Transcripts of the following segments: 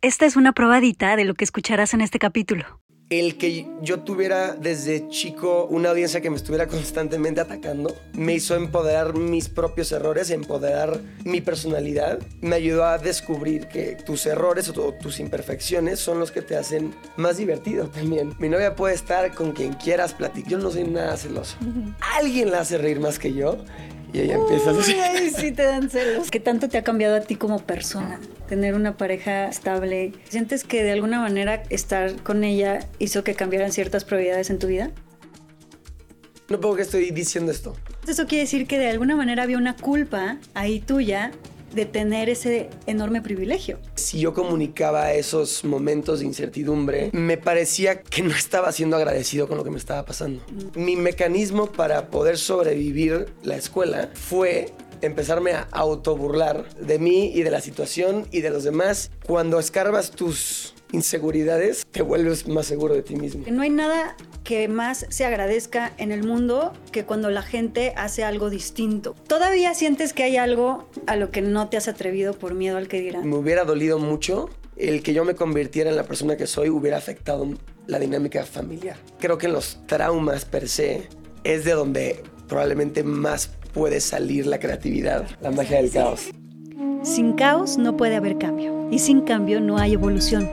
Esta es una probadita de lo que escucharás en este capítulo. El que yo tuviera desde chico una audiencia que me estuviera constantemente atacando me hizo empoderar mis propios errores, empoderar mi personalidad. Me ayudó a descubrir que tus errores o tus imperfecciones son los que te hacen más divertido también. Mi novia puede estar con quien quieras platicar. Yo no soy nada celoso. Alguien la hace reír más que yo y ella empieza a. Ay, sí te dan celos. ¿Qué tanto te ha cambiado a ti como persona? Tener una pareja estable. ¿Sientes que de alguna manera estar con ella hizo que cambiaran ciertas prioridades en tu vida? No puedo que estoy diciendo esto. Eso quiere decir que de alguna manera había una culpa ahí tuya de tener ese enorme privilegio. Si yo comunicaba esos momentos de incertidumbre, me parecía que no estaba siendo agradecido con lo que me estaba pasando. Mi mecanismo para poder sobrevivir la escuela fue empezarme a autoburlar de mí y de la situación y de los demás. Cuando escarbas tus inseguridades, te vuelves más seguro de ti mismo. No hay nada que más se agradezca en el mundo que cuando la gente hace algo distinto. ¿Todavía sientes que hay algo a lo que no te has atrevido por miedo al que dirán? Me hubiera dolido mucho el que yo me convirtiera en la persona que soy hubiera afectado la dinámica familiar. Creo que en los traumas per se es de donde probablemente más puede salir la creatividad, la magia del caos. Sin caos no puede haber cambio y sin cambio no hay evolución.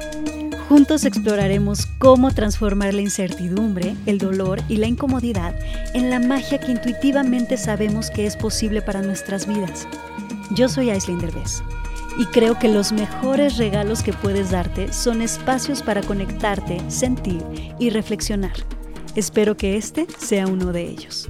Juntos exploraremos cómo transformar la incertidumbre, el dolor y la incomodidad en la magia que intuitivamente sabemos que es posible para nuestras vidas. Yo soy Aislinn Derbez y creo que los mejores regalos que puedes darte son espacios para conectarte, sentir y reflexionar. Espero que este sea uno de ellos.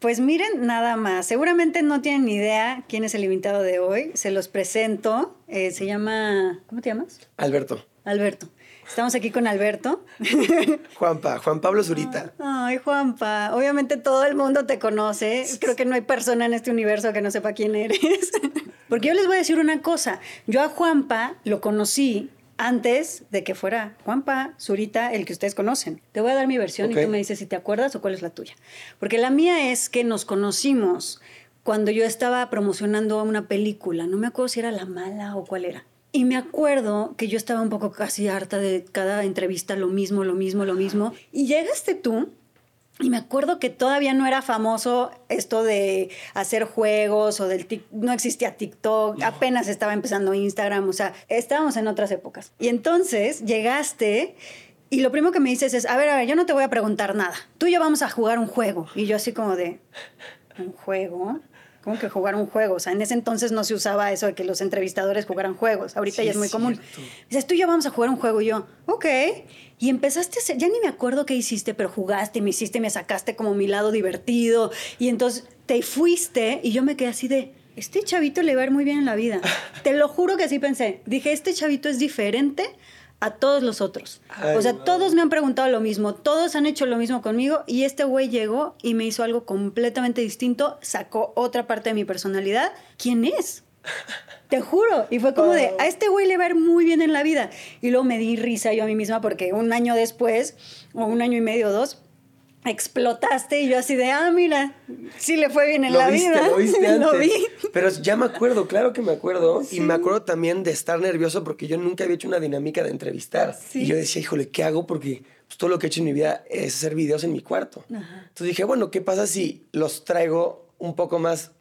Pues miren, nada más. Seguramente no tienen ni idea quién es el invitado de hoy. Se los presento. Eh, se llama. ¿Cómo te llamas? Alberto. Alberto. Estamos aquí con Alberto. Juanpa, Juan Pablo Zurita. Ay, Juanpa. Obviamente todo el mundo te conoce. Creo que no hay persona en este universo que no sepa quién eres. Porque yo les voy a decir una cosa. Yo a Juanpa lo conocí antes de que fuera Juanpa, Zurita, el que ustedes conocen. Te voy a dar mi versión y tú me dices si te acuerdas o cuál es la tuya. Porque la mía es que nos conocimos cuando yo estaba promocionando una película. No me acuerdo si era La Mala o cuál era. Y me acuerdo que yo estaba un poco casi harta de cada entrevista lo mismo, lo mismo, lo mismo. Y llegaste tú y me acuerdo que todavía no era famoso esto de hacer juegos o del no existía TikTok, apenas estaba empezando Instagram, o sea, estábamos en otras épocas. Y entonces llegaste y lo primero que me dices es, a ver, a ver, yo no te voy a preguntar nada. Tú y yo vamos a jugar un juego. Y yo así como de, ¿un juego? ¿Cómo que jugar un juego? O sea, en ese entonces no se usaba eso de que los entrevistadores jugaran juegos. Ahorita ya es muy común. Dices, tú y yo vamos a jugar un juego. Y yo, ok. Y empezaste a hacer, ya ni me acuerdo qué hiciste, pero jugaste, me hiciste, me sacaste como mi lado divertido. Y entonces te fuiste y yo me quedé así de, este chavito le va a ir muy bien en la vida. Te lo juro que así pensé. Dije, este chavito es diferente a todos los otros. o sea, todos me han preguntado lo mismo, todos han hecho lo mismo conmigo y este güey llegó y me hizo algo completamente distinto, sacó otra parte de mi personalidad. ¿Quién es? Te juro. Y fue como de, a este güey le va a ir muy bien en la vida. Y luego me di risa yo a mí misma porque un año después, o un año y medio o dos, explotaste y yo así de, ah, mira, sí le fue bien en la vida. Lo viste antes. lo vi. Pero ya me acuerdo, claro que me acuerdo. Y me acuerdo también de estar nervioso porque yo nunca había hecho una dinámica de entrevistar. Y yo decía, híjole, ¿qué hago? Porque pues, todo lo que he hecho en mi vida es hacer videos en mi cuarto. Entonces dije, bueno, ¿qué pasa si los traigo un poco más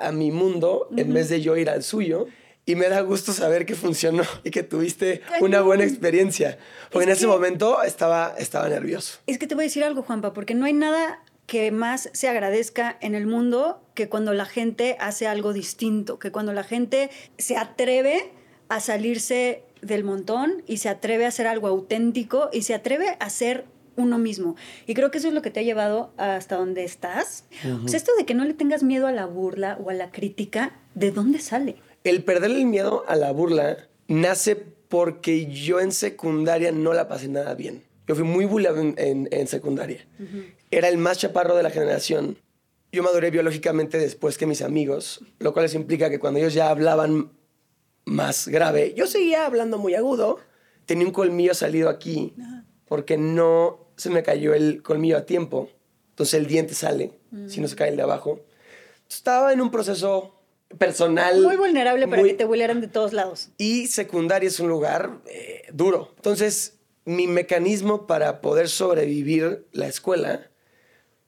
a mi mundo en vez de yo ir al suyo? Y me da gusto saber que funcionó y que tuviste una buena experiencia. Porque en ese momento estaba, estaba nervioso. Es que te voy a decir algo, Juanpa, porque no hay nada que más se agradezca en el mundo que cuando la gente hace algo distinto, que cuando la gente se atreve a salirse del montón y se atreve a hacer algo auténtico y se atreve a ser uno mismo. Y creo que eso es lo que te ha llevado hasta donde estás. Sea, esto de que no le tengas miedo a la burla o a la crítica, ¿de dónde sale? El perder el miedo a la burla nace porque yo en secundaria no la pasé nada bien. Yo fui muy bulliado en, secundaria. Era el más chaparro de la generación. Yo maduré biológicamente después que mis amigos, lo cual implica que cuando ellos ya hablaban más grave, yo seguía hablando muy agudo. Tenía un colmillo salido aquí porque no se me cayó el colmillo a tiempo. Entonces el diente sale, si no se cae el de abajo. Estaba en un proceso personal. Muy vulnerable para que te bullearan de todos lados. Y secundaria es un lugar eh, duro. Entonces, mi mecanismo para poder sobrevivir la escuela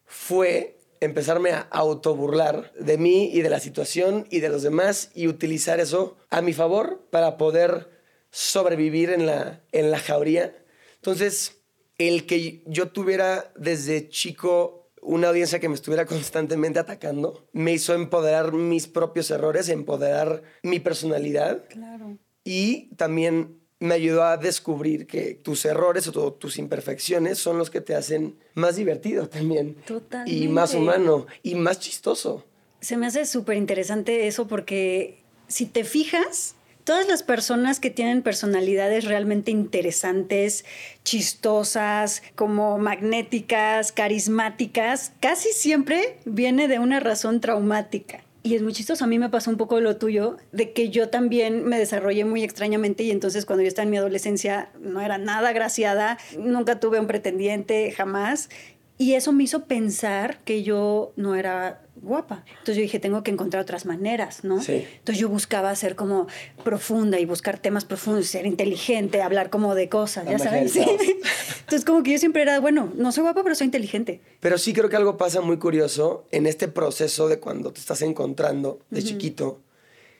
fue empezarme a autoburlar de mí y de la situación y de los demás y utilizar eso a mi favor para poder sobrevivir en la, en la jauría. Entonces, el que yo tuviera desde chico una audiencia que me estuviera constantemente atacando me hizo empoderar mis propios errores, empoderar mi personalidad. Claro. Y también me ayudó a descubrir que tus errores o tus imperfecciones son los que te hacen más divertido también. Totalmente. Y más humano y más chistoso. Se me hace súper interesante eso porque si te fijas, todas las personas que tienen personalidades realmente interesantes, chistosas, como magnéticas, carismáticas, casi siempre viene de una razón traumática. Y es muy chistoso, a mí me pasó un poco lo tuyo, de que yo también me desarrollé muy extrañamente y entonces cuando yo estaba en mi adolescencia no era nada graciada, nunca tuve un pretendiente, jamás. Y eso me hizo pensar que yo no era guapa. Entonces yo dije, tengo que encontrar otras maneras, ¿no? Sí. Entonces yo buscaba ser como profunda y buscar temas profundos, ser inteligente, hablar como de cosas, ya sabes. ¿sí? Entonces como que yo siempre era, bueno, no soy guapa, pero soy inteligente. Pero sí creo que algo pasa muy curioso en este proceso de cuando te estás encontrando de chiquito,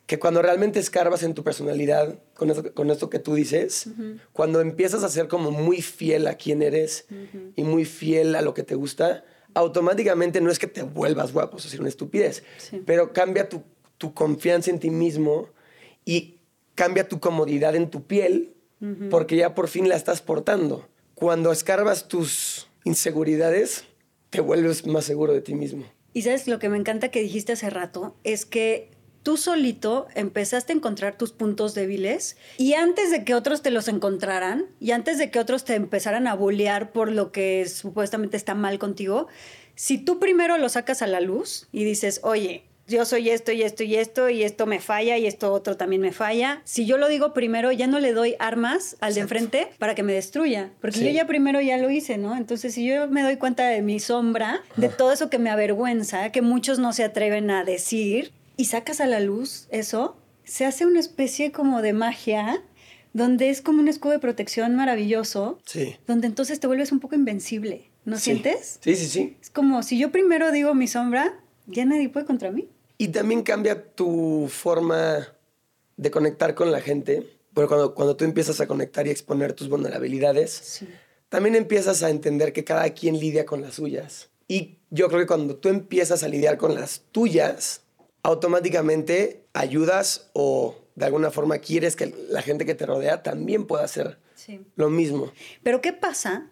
que cuando realmente escarbas en tu personalidad, con esto, con esto que tú dices, cuando empiezas a ser como muy fiel a quién eres y muy fiel a lo que te gusta, automáticamente no es que te vuelvas guapo, es decir, una estupidez, pero cambia tu, tu, confianza en ti mismo y cambia tu comodidad en tu piel porque ya por fin la estás portando. Cuando escarbas tus inseguridades, te vuelves más seguro de ti mismo. Y sabes, lo que me encanta que dijiste hace rato es que tú solito empezaste a encontrar tus puntos débiles y antes de que otros te los encontraran y antes de que otros te empezaran a bullear por lo que supuestamente está mal contigo, si tú primero lo sacas a la luz y dices, oye, yo soy esto y esto y esto y esto me falla y esto otro también me falla. Si yo lo digo primero, ya no le doy armas al de enfrente para que me destruya, porque Sí. yo ya primero ya lo hice, ¿no? Entonces, si yo me doy cuenta de mi sombra, de todo eso que me avergüenza, que muchos no se atreven a decir, y sacas a la luz eso, se hace una especie como de magia, donde es como un escudo de protección maravilloso, Sí. donde entonces te vuelves un poco invencible, ¿no Sí. sientes? Sí, sí, sí. Es como si yo primero digo mi sombra, ya nadie puede contra mí. Y también cambia tu forma de conectar con la gente. Porque cuando, cuando tú empiezas a conectar y exponer tus vulnerabilidades, Sí. también empiezas a entender que cada quien lidia con las suyas. Y yo creo que cuando tú empiezas a lidiar con las tuyas, automáticamente ayudas o de alguna forma quieres que la gente que te rodea también pueda hacer Sí. lo mismo. Pero ¿qué pasa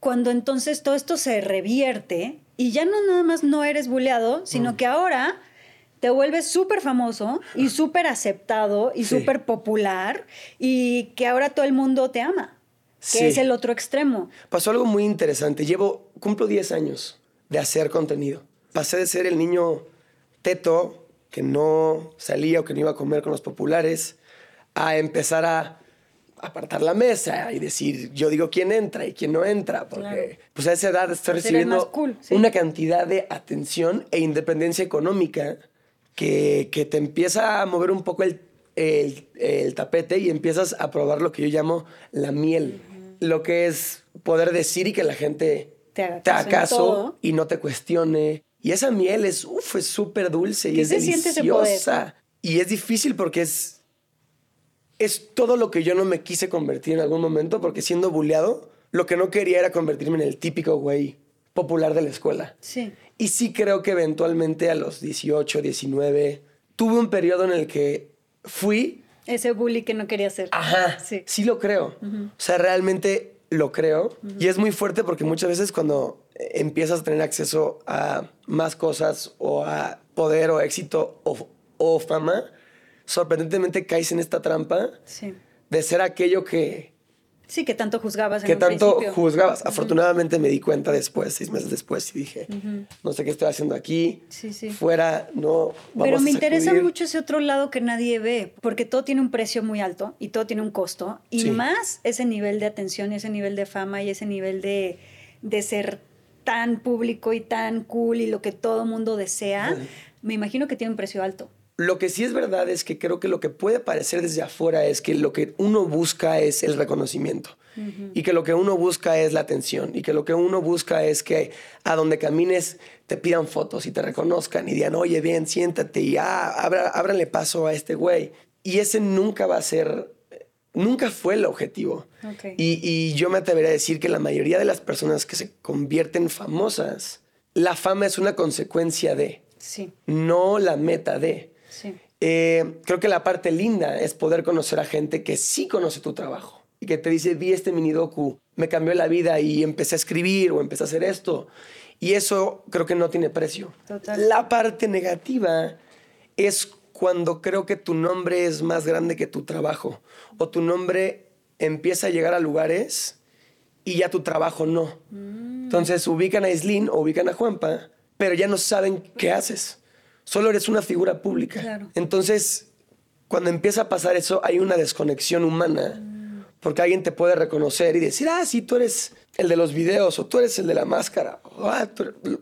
cuando entonces todo esto se revierte y ya no nada más no eres buleado, sino que ahora te vuelves súper famoso y súper aceptado y Sí. súper popular y que ahora todo el mundo te ama, que Sí. es el otro extremo. Pasó algo muy interesante. Llevo, cumplo 10 años de hacer contenido. Pasé de ser el niño teto que no salía o que no iba a comer con los populares a empezar a apartar la mesa y decir, yo digo quién entra y quién no entra, porque Claro. pues a esa edad estoy Pues recibiendo cool, sí. una cantidad de atención e independencia económica que, que te empieza a mover un poco el, el- el tapete y empiezas a probar lo que yo llamo la miel, lo que es poder decir y que la gente Te haga te caso haga en caso y no te cuestione. Y esa miel es, uf, es súper dulce y ¿Qué es se deliciosa. Y es difícil porque es, es todo lo que yo no me quise convertir en algún momento, porque siendo bulleado, lo que no quería era convertirme en el típico güey popular de la escuela. Sí. Y sí creo que eventualmente a los 18, 19, tuve un periodo en el que fui, Ese bully que no quería ser. ajá, Sí. sí, lo creo. O sea, realmente lo creo. Y es muy fuerte porque muchas veces cuando empiezas a tener acceso a más cosas o a poder o éxito o, o fama, sorprendentemente caes en esta trampa Sí. de ser aquello que, Sí, que tanto juzgabas en que un tanto principio. juzgabas. Afortunadamente me di cuenta después, seis meses después, y dije, no sé qué estoy haciendo aquí. Sí, sí. Fuera, no. Vamos Pero me a interesa mucho ese otro lado que nadie ve, porque todo tiene un precio muy alto y todo tiene un costo, y Sí. más ese nivel de atención ese nivel de fama y ese nivel de, de ser tan público y tan cool y lo que todo mundo desea, me imagino que tiene un precio alto. Lo que sí es verdad es que creo que lo que puede parecer desde afuera es que lo que uno busca es el reconocimiento y que lo que uno busca es la atención y que lo que uno busca es que a donde camines te pidan fotos y te reconozcan y digan, oye, bien, siéntate y ah, ábranle paso a este güey. Y ese nunca va a ser, nunca fue el objetivo. Y, y yo me atrevería a decir que la mayoría de las personas que se convierten famosas, la fama es una consecuencia de, sí. no la meta de. Eh, creo que la parte linda es poder conocer a gente que sí conoce tu trabajo y que te dice, vi este mini docu, me cambió la vida y empecé a escribir o empecé a hacer esto. Y eso creo que no tiene precio. La parte negativa es cuando creo que tu nombre es más grande que tu trabajo o tu nombre empieza a llegar a lugares y ya tu trabajo no. Mm. Entonces ubican a Islin o ubican a Juanpa, pero ya no saben qué haces solo eres una figura pública. Entonces, cuando empieza a pasar eso, hay una desconexión humana. Porque alguien te puede reconocer y decir, ah, sí, tú eres el de los videos, o tú eres el de la máscara, o ah,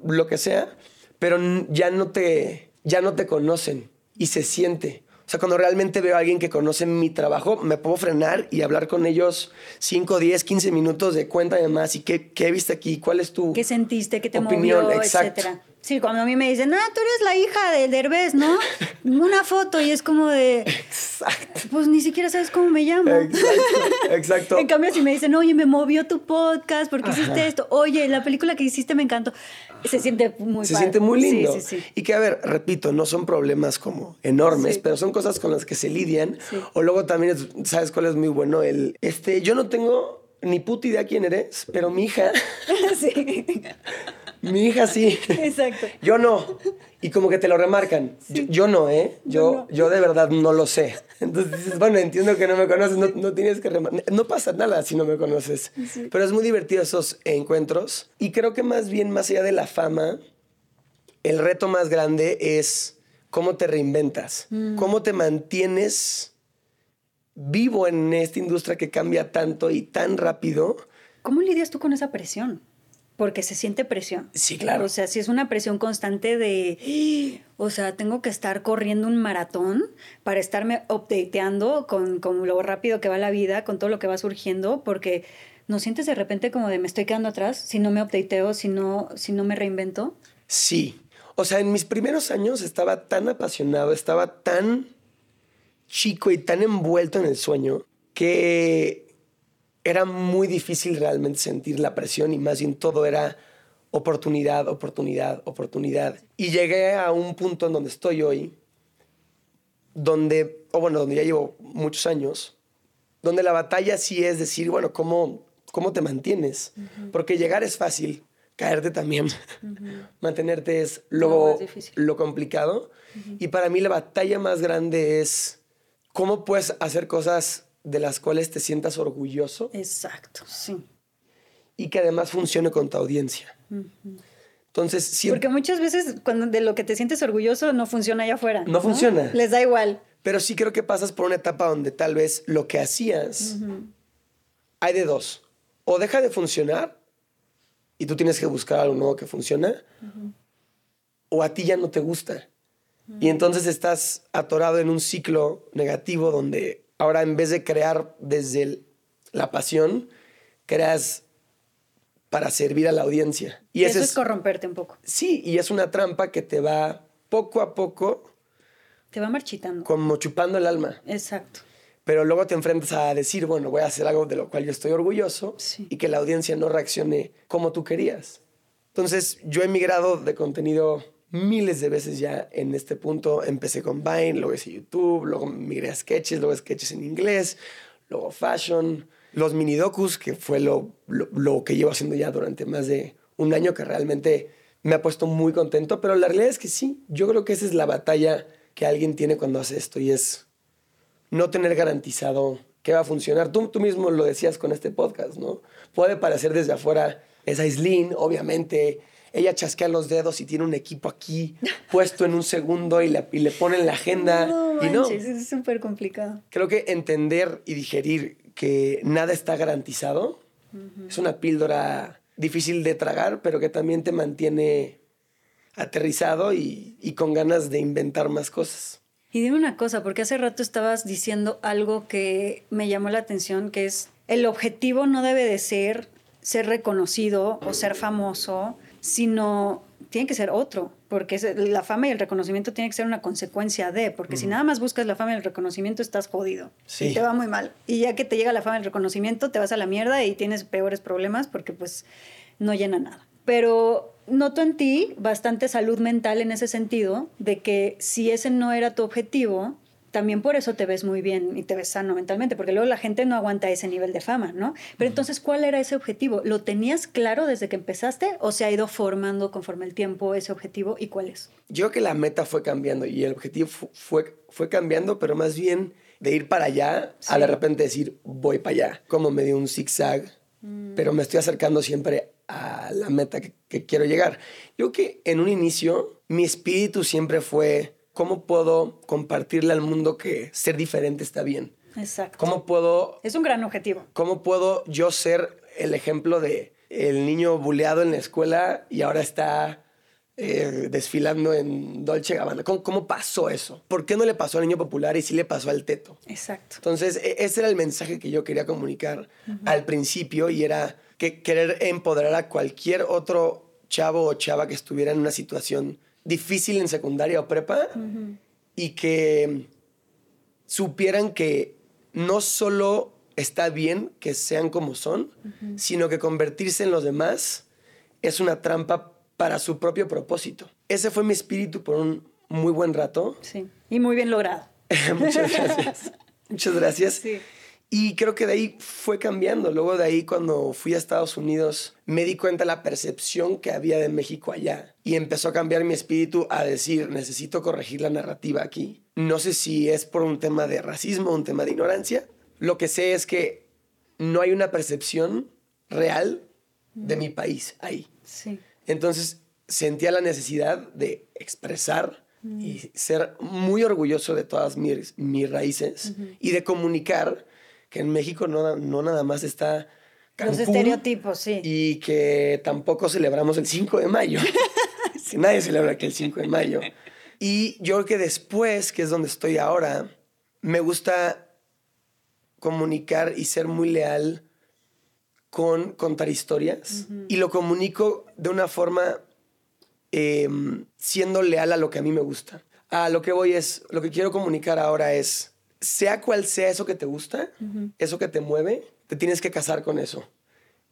lo que sea, pero ya no, te, ya no te conocen y se siente. O sea, cuando realmente veo a alguien que conoce mi trabajo, me puedo frenar y hablar con ellos 5, 10, 15 minutos de cuéntame más y qué, qué viste aquí, cuál es tu ¿Qué sentiste, qué te opinión? movió, Exacto. etcétera. Sí, cuando a mí me dicen, ah, tú eres la hija de Derbez, ¿no? Una foto y es como de. Exacto. Pues ni siquiera sabes cómo me llamo. Exacto. Exacto. en cambio, si me dicen, oye, me movió tu podcast, ¿por qué hiciste esto? Oye, la película que hiciste me encantó. Se siente muy Se siente muy lindo. Sí, sí, sí. Y que, a ver, repito, no son problemas como enormes, pero son cosas con las que se lidian. O luego también, ¿sabes cuál es muy bueno? El, este, yo no tengo ni puta idea quién eres, pero mi hija. sí. Mi hija sí. Exacto. Yo no. Y como que te lo remarcan. Yo, no, ¿eh? Yo, yo, de verdad no lo sé. Entonces dices, bueno, entiendo que no me conoces, no, tienes que remarcar. No pasa nada si no me conoces. Pero es muy divertido esos encuentros. Y creo que más bien, más allá de la fama, el reto más grande es cómo te reinventas, mm. cómo te mantienes vivo en esta industria que cambia tanto y tan rápido. ¿Cómo lidias tú con esa presión? Porque se siente presión. Sí, claro. O sea, si es una presión constante de, o sea, tengo que estar corriendo un maratón para estarme updateando con, con lo rápido que va la vida, con todo lo que va surgiendo, porque ¿no sientes de repente como de me estoy quedando atrás si no me updateo, si no, si no me reinvento? Sí. O sea, en mis primeros años estaba tan apasionado, estaba tan chico y tan envuelto en el sueño que era muy difícil realmente sentir la presión y más bien todo era oportunidad, oportunidad, oportunidad. Y llegué a un punto en donde estoy hoy, donde, o bueno, donde ya llevo muchos años, donde la batalla sí es decir, bueno, ¿cómo, cómo te mantienes? Porque llegar es fácil, caerte también, mantenerte es lo, lo complicado. Y para mí la batalla más grande es cómo puedes hacer cosas de las cuales te sientas orgulloso. Exacto, sí. Y que además funcione con tu audiencia. Entonces, sí. Porque muchas veces cuando de lo que te sientes orgulloso no funciona allá afuera. No, funciona. Les da igual. Pero sí creo que pasas por una etapa donde tal vez lo que hacías, hay de dos. O deja de funcionar y tú tienes que buscar algo nuevo que funcione, o a ti ya no te gusta. Y entonces estás atorado en un ciclo negativo donde ahora en vez de crear desde la pasión, creas para servir a la audiencia. Y eso es, corromperte un poco. Sí, y es una trampa que te va poco a poco. Te va marchitando. Como chupando el alma. Exacto. Pero luego te enfrentas a decir, bueno, voy a hacer algo de lo cual yo estoy orgulloso y que la audiencia no reaccione como tú querías. Entonces, yo he migrado de contenido miles de veces ya en este punto. Empecé con Vine, luego hice YouTube, luego migré a sketches, luego sketches en inglés, luego fashion, los mini docus, que fue lo, lo, que llevo haciendo ya durante más de un año, que realmente me ha puesto muy contento. Pero la realidad es que sí, yo creo que esa es la batalla que alguien tiene cuando hace esto y es no tener garantizado que va a funcionar. Tú, tú mismo lo decías con este podcast, ¿no? Puede parecer desde afuera, es Aislinn, obviamente ella chasquea los dedos y tiene un equipo aquí puesto en un segundo y le, y le ponen la agenda. No, y no. es súper complicado. Creo que entender y digerir que nada está garantizado es una píldora difícil de tragar, pero que también te mantiene aterrizado y, y con ganas de inventar más cosas. Y dime una cosa, porque hace rato estabas diciendo algo que me llamó la atención, que es el objetivo no debe de ser ser reconocido o ser famoso, sino tiene que ser otro, porque la fama y el reconocimiento tiene que ser una consecuencia de, porque si nada más buscas la fama y el reconocimiento estás jodido. Sí. Y te va muy mal. Y ya que te llega la fama y el reconocimiento, te vas a la mierda y tienes peores problemas porque pues no llena nada. Pero noto en ti bastante salud mental en ese sentido, de que si ese no era tu objetivo, también por eso te ves muy bien y te ves sano mentalmente, porque luego la gente no aguanta ese nivel de fama, ¿no? Pero entonces, ¿cuál era ese objetivo? ¿Lo tenías claro desde que empezaste o se ha ido formando conforme el tiempo ese objetivo y cuál es? Yo creo que la meta fue cambiando y el objetivo fue, fue cambiando, pero más bien de ir para allá a de repente decir, voy para allá, como me dio un zigzag, mm. pero me estoy acercando siempre a la meta que, que quiero llegar. Yo creo que en un inicio mi espíritu siempre fue ¿cómo puedo compartirle al mundo que ser diferente está bien? Exacto. ¿Cómo puedo... Es un gran objetivo. ¿Cómo puedo yo ser el ejemplo de el niño buleado en la escuela y ahora está eh, desfilando en Dolce Gabbana? ¿Cómo, pasó eso? ¿Por qué no le pasó al niño popular y sí le pasó al teto? Exacto. Entonces, e, ese era el mensaje que yo quería comunicar al principio y era que querer empoderar a cualquier otro chavo o chava que estuviera en una situación difícil en secundaria o prepa y que supieran que no solo está bien que sean como son, sino que convertirse en los demás es una trampa para su propio propósito. Ese fue mi espíritu por un muy buen rato. Sí, y muy bien logrado. Muchas gracias. Muchas gracias. Sí. Y creo que de ahí fue cambiando. Luego de ahí, cuando fui a Estados Unidos, me di cuenta de la percepción que había de México allá. Y empezó a cambiar mi espíritu a decir, necesito corregir la narrativa aquí. No sé si es por un tema de racismo, un tema de ignorancia. Lo que sé es que no hay una percepción real de mi país ahí. Sí. Entonces sentía la necesidad de expresar y ser muy orgulloso de todas mis, mis raíces y de comunicar que en México no, no nada más está Los estereotipos, sí. Y que tampoco celebramos el 5 de mayo. Nadie celebra aquí el 5 de mayo. Y yo creo que después, que es donde estoy ahora, me gusta comunicar y ser muy leal con contar historias. Y lo comunico de una forma em, siendo leal a lo que a mí me gusta. A lo que voy es, lo que quiero comunicar ahora es sea cual sea eso que te gusta, eso que te mueve, te tienes que casar con eso.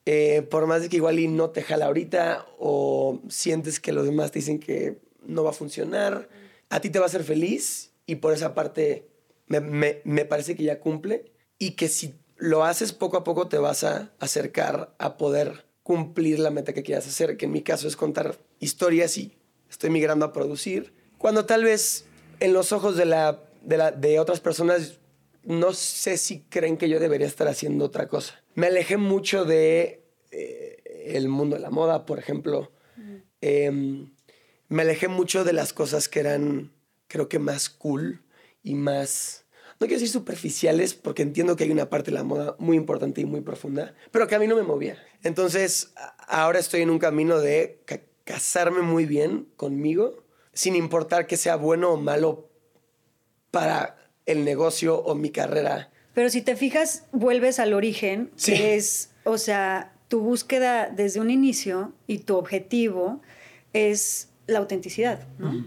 Eh, por más de que igual y no te jala ahorita o sientes que los demás te dicen que no va a funcionar, a ti te va a hacer feliz y por esa parte me, parece que ya cumple y que si lo haces poco a poco te vas a acercar a poder cumplir la meta que quieras hacer, que en mi caso es contar historias y estoy migrando a producir, cuando tal vez en los ojos de la de, otras personas, no sé si creen que yo debería estar haciendo otra cosa. Me alejé mucho de eh, el mundo de la moda, por ejemplo. Em, me alejé mucho de las cosas que eran, creo que más cool y más, no quiero decir superficiales, porque entiendo que hay una parte de la moda muy importante y muy profunda, pero que a mí no me movía. Entonces, ahora estoy en un camino de casarme muy bien conmigo, sin importar que sea bueno o malo para el negocio o mi carrera. Pero si te fijas, vuelves al origen, que es, o sea, tu búsqueda desde un inicio y tu objetivo es la autenticidad, ¿no?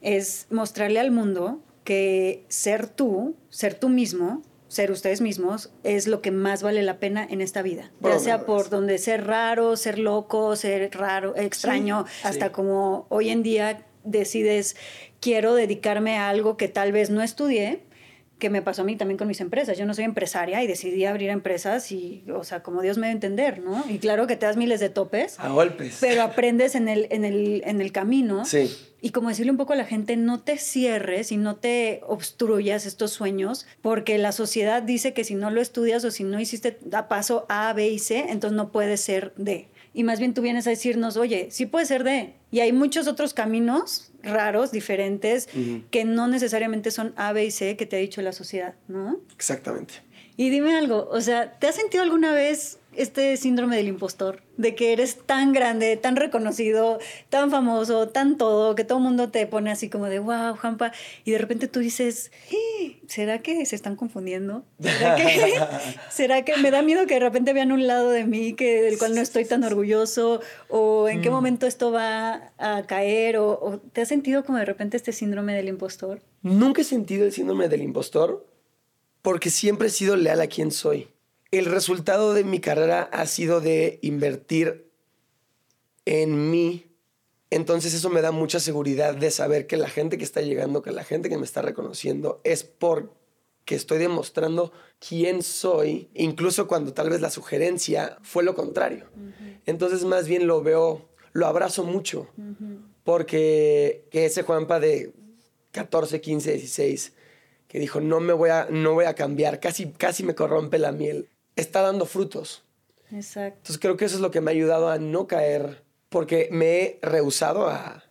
Es mostrarle al mundo que ser tú, ser tú mismo, ser ustedes mismos, es lo que más vale la pena en esta vida. ya sea por donde ser raro, ser loco, ser raro, extraño, hasta como hoy en día decides quiero dedicarme a algo que tal vez no estudié, que me pasó a mí también con mis empresas. Yo no soy empresaria y decidí abrir empresas y, o sea, como Dios me debe entender, ¿no? Y claro que te das miles de topes. A golpes. Pero aprendes en el, en el, en el camino. Sí. Y como decirle un poco a la gente, no te cierres y no te obstruyas estos sueños, porque la sociedad dice que si no lo estudias o si no hiciste a paso A, B y C, entonces no puede ser D. Y más bien tú vienes a decirnos, oye, sí puede ser D. Y hay muchos otros caminos raros, diferentes, que no necesariamente son A, B y C que te ha dicho la sociedad, ¿no? Exactamente. Y dime algo, o sea, ¿te has sentido alguna vez este síndrome del impostor, de que eres tan grande, tan reconocido, tan famoso, tan todo, que todo el mundo te pone así como de, wow, Juanpa, y de repente tú dices, ¡Eh! ¿será que se están confundiendo? ¿Será que, ¿Será que me da miedo que de repente vean un lado de mí que, del cual no estoy tan orgulloso? ¿O en qué mm. momento esto va a caer? ¿O, ¿O te has sentido como de repente este síndrome del impostor? Nunca he sentido el síndrome del impostor porque siempre he sido leal a quien soy el resultado de mi carrera ha sido de invertir en mí. Entonces eso me da mucha seguridad de saber que la gente que está llegando, que la gente que me está reconociendo es porque estoy demostrando quién soy, incluso cuando tal vez la sugerencia fue lo contrario. Entonces más bien lo veo, lo abrazo mucho, porque que ese Juanpa de 14, 15, 16, que dijo, no me voy a, no voy a cambiar, casi, casi me corrompe la miel está dando frutos. Exacto. Entonces creo que eso es lo que me ha ayudado a no caer, porque me he rehusado a,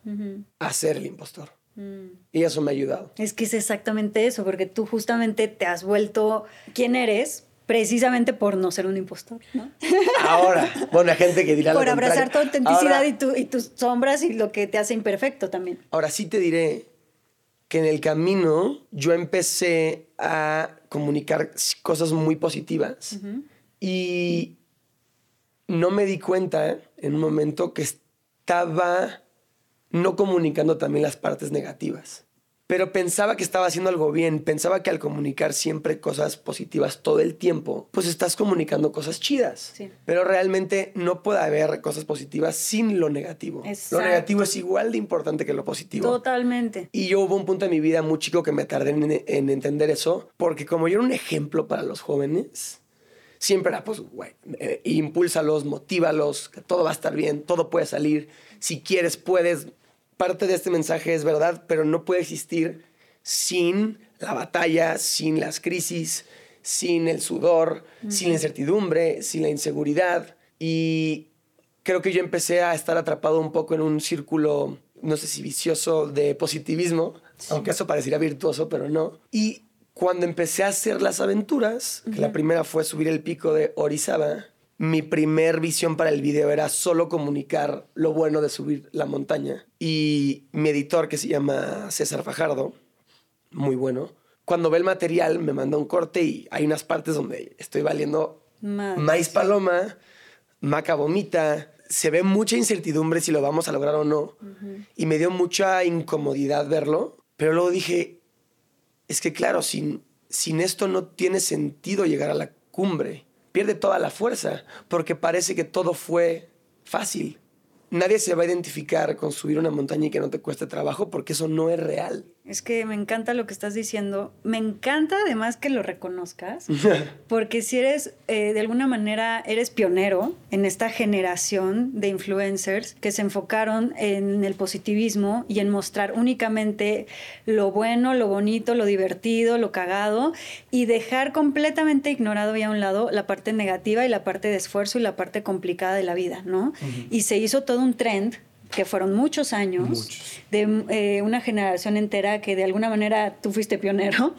ser el impostor. Mm. Y eso me ha ayudado. Es que es exactamente eso, porque tú justamente te has vuelto quien eres precisamente por no ser un impostor, ¿no? Ahora, bueno, hay gente que dirá Por abrazar tu autenticidad y, y tus sombras y lo que te hace imperfecto también. Ahora sí te diré que en el camino yo empecé a comunicar cosas muy positivas. Y no me di cuenta en un momento que estaba no comunicando también las partes negativas pero pensaba que estaba haciendo algo bien, pensaba que al comunicar siempre cosas positivas todo el tiempo, pues estás comunicando cosas chidas. Pero realmente no puede haber cosas positivas sin lo negativo. Lo negativo es igual de importante que lo positivo. Totalmente. Y yo hubo un punto en mi vida muy chico que me tardé en, entender eso, porque como yo era un ejemplo para los jóvenes, siempre era, pues, güey, eh, impúlsalos, motívalos, que todo va a estar bien, todo puede salir. Si quieres, puedes parte de este mensaje es verdad, pero no puede existir sin la batalla, sin las crisis, sin el sudor, sin la incertidumbre, sin la inseguridad. Y creo que yo empecé a estar atrapado un poco en un círculo, no sé si vicioso, de positivismo, aunque eso pareciera virtuoso, pero no. Y cuando empecé a hacer las aventuras, que la primera fue subir el pico de Orizaba, mi primer visión para el video era solo comunicar lo bueno de subir la montaña. Y mi editor, que se llama César Fajardo, muy bueno, cuando ve el material me manda un corte y hay unas partes donde estoy valiendo maíz paloma, maca vomita, se ve mucha incertidumbre si lo vamos a lograr o no. Y me dio mucha incomodidad verlo. Pero luego dije, es que claro, sin, sin esto no tiene sentido llegar a la cumbre pierde toda la fuerza, porque parece que todo fue fácil. Nadie se va a identificar con subir una montaña y que no te cueste trabajo porque eso no es real. Es que me encanta lo que estás diciendo. Me encanta además que lo reconozcas, porque si eres, eh, de alguna manera, eres pionero en esta generación de influencers que se enfocaron en el positivismo y en mostrar únicamente lo bueno, lo bonito, lo divertido, lo cagado y dejar completamente ignorado y a un lado la parte negativa y la parte de esfuerzo y la parte complicada de la vida, ¿no? Y se hizo todo un trend que fueron muchos años, de eh, una generación entera que de alguna manera tú fuiste pionero,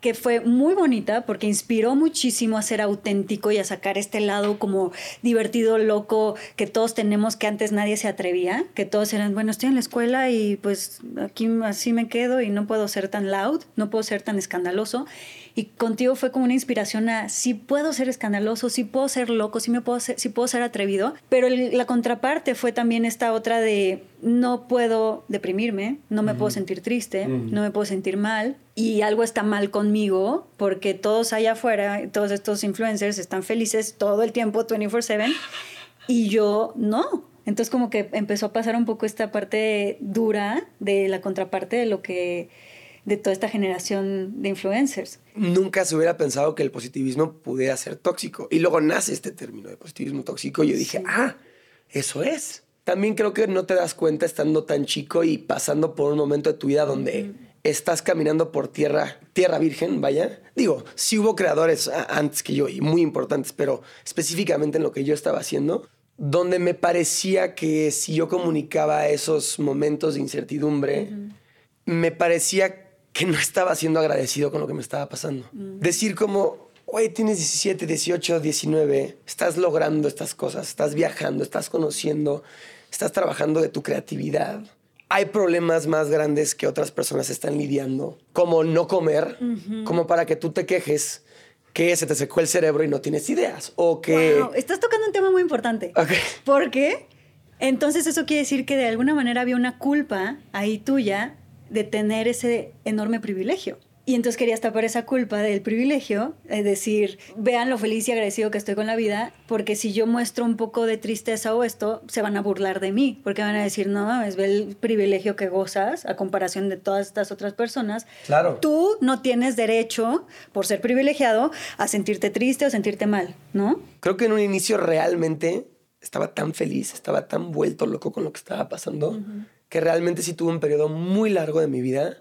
que fue muy bonita porque inspiró muchísimo a ser auténtico y a sacar este lado como divertido, loco, que todos tenemos que antes nadie se atrevía, que todos eran, bueno, estoy en la escuela y pues aquí así me quedo y no puedo ser tan loud, no puedo ser tan escandaloso. Y contigo fue como una inspiración a si puedo ser escandaloso, si puedo ser loco, si me puedo ser, puedo ser atrevido. Pero la contraparte fue también esta otra de no puedo deprimirme, no me puedo sentir triste, no me puedo sentir mal y algo está mal conmigo porque todos allá afuera, todos estos influencers están felices todo el tiempo, 24/7 y yo no. Entonces como que empezó a pasar un poco esta parte dura de la contraparte de lo que de toda esta generación de influencers. Nunca se hubiera pensado que el positivismo pudiera ser tóxico. Y luego nace este término de positivismo tóxico y yo dije, ah, eso es. También creo que no te das cuenta estando tan chico y pasando por un momento de tu vida donde estás caminando por tierra, tierra virgen, vaya. Digo, sí hubo creadores antes que yo y muy importantes, pero específicamente en lo que yo estaba haciendo, donde me parecía que si yo comunicaba esos momentos de incertidumbre, me parecía que no estaba siendo agradecido con lo que me estaba pasando. Decir como, oye, tienes 17, 18, 19, estás logrando estas cosas, estás viajando, estás conociendo, estás trabajando de tu creatividad. Hay problemas más grandes que otras personas están lidiando, como no comer, como para que tú te quejes que se te secó el cerebro y no tienes ideas. O que. Wow, estás tocando un tema muy importante. Ok. ¿Por qué? Entonces eso quiere decir que de alguna manera había una culpa ahí tuya de tener ese enorme privilegio. Y entonces querías tapar esa culpa del privilegio, es decir, vean lo feliz y agradecido que estoy con la vida, porque si yo muestro un poco de tristeza o esto, se van a burlar de mí, porque van a decir, no, es el privilegio que gozas a comparación de todas estas otras personas. Claro. Tú no tienes derecho, por ser privilegiado, a sentirte triste o sentirte mal, ¿no? Creo que en un inicio realmente estaba tan feliz, estaba tan vuelto loco con lo que estaba pasando, que realmente sí tuve un periodo muy largo de mi vida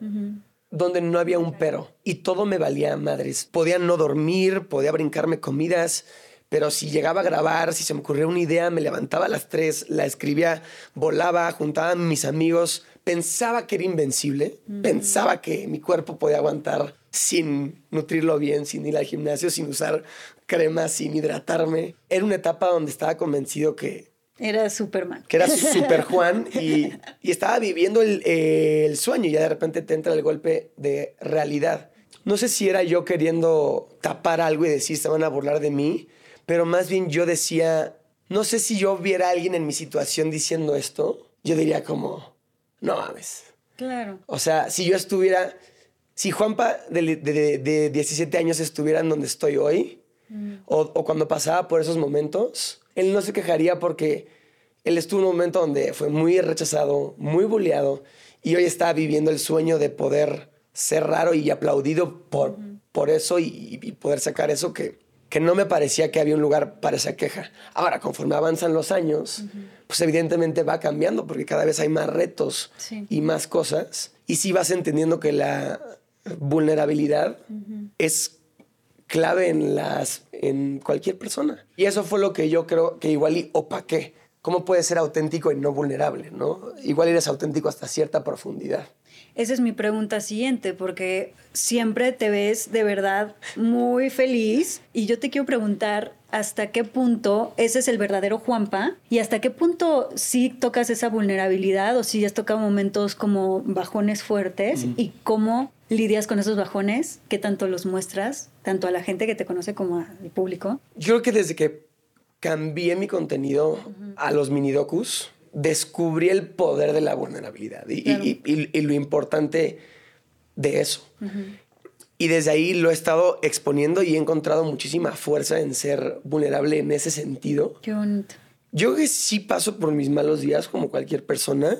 donde no había un pero y todo me valía madres. Podía no dormir, podía brincarme comidas, pero si llegaba a grabar, si se me ocurría una idea, me levantaba a las tres, la escribía, volaba, juntaba a mis amigos, pensaba que era invencible, pensaba que mi cuerpo podía aguantar sin nutrirlo bien, sin ir al gimnasio, sin usar crema, sin hidratarme. Era una etapa donde estaba convencido que era Superman. Que era Super Juan y, estaba viviendo el, sueño y ya de repente te entra el golpe de realidad. No sé si era yo queriendo tapar algo y decir se van a burlar de mí, pero más bien yo decía, no sé si yo viera a alguien en mi situación diciendo esto, yo diría como, no mames. Claro. O sea, si yo estuviera, si Juanpa de, de, 17 años estuviera en donde estoy hoy, mm. o, o cuando pasaba por esos momentos, él no se quejaría porque él estuvo en un momento donde fue muy rechazado, muy bulleado y hoy está viviendo el sueño de poder ser raro y aplaudido por, por eso y, poder sacar eso que, que no me parecía que había un lugar para esa queja. Ahora, conforme avanzan los años, pues evidentemente va cambiando porque cada vez hay más retos y más cosas. Y sí vas entendiendo que la vulnerabilidad es clave en, las, en cualquier persona. Y eso fue lo que yo creo que igual y opaqué. ¿Cómo puedes ser auténtico y no vulnerable? ¿no? Igual eres auténtico hasta cierta profundidad. Esa es mi pregunta siguiente, porque siempre te ves de verdad muy feliz y yo te quiero preguntar hasta qué punto ese es el verdadero Juanpa y hasta qué punto sí tocas esa vulnerabilidad o si has tocado momentos como bajones fuertes y cómo lidias con esos bajones, qué tanto los muestras, tanto a la gente que te conoce como al público. Yo creo que desde que cambié mi contenido a los mini docus, descubrí el poder de la vulnerabilidad y, lo importante de eso. Y desde ahí lo he estado exponiendo y he encontrado muchísima fuerza en ser vulnerable en ese sentido. Qué bonito. Yo que sí paso por mis malos días como cualquier persona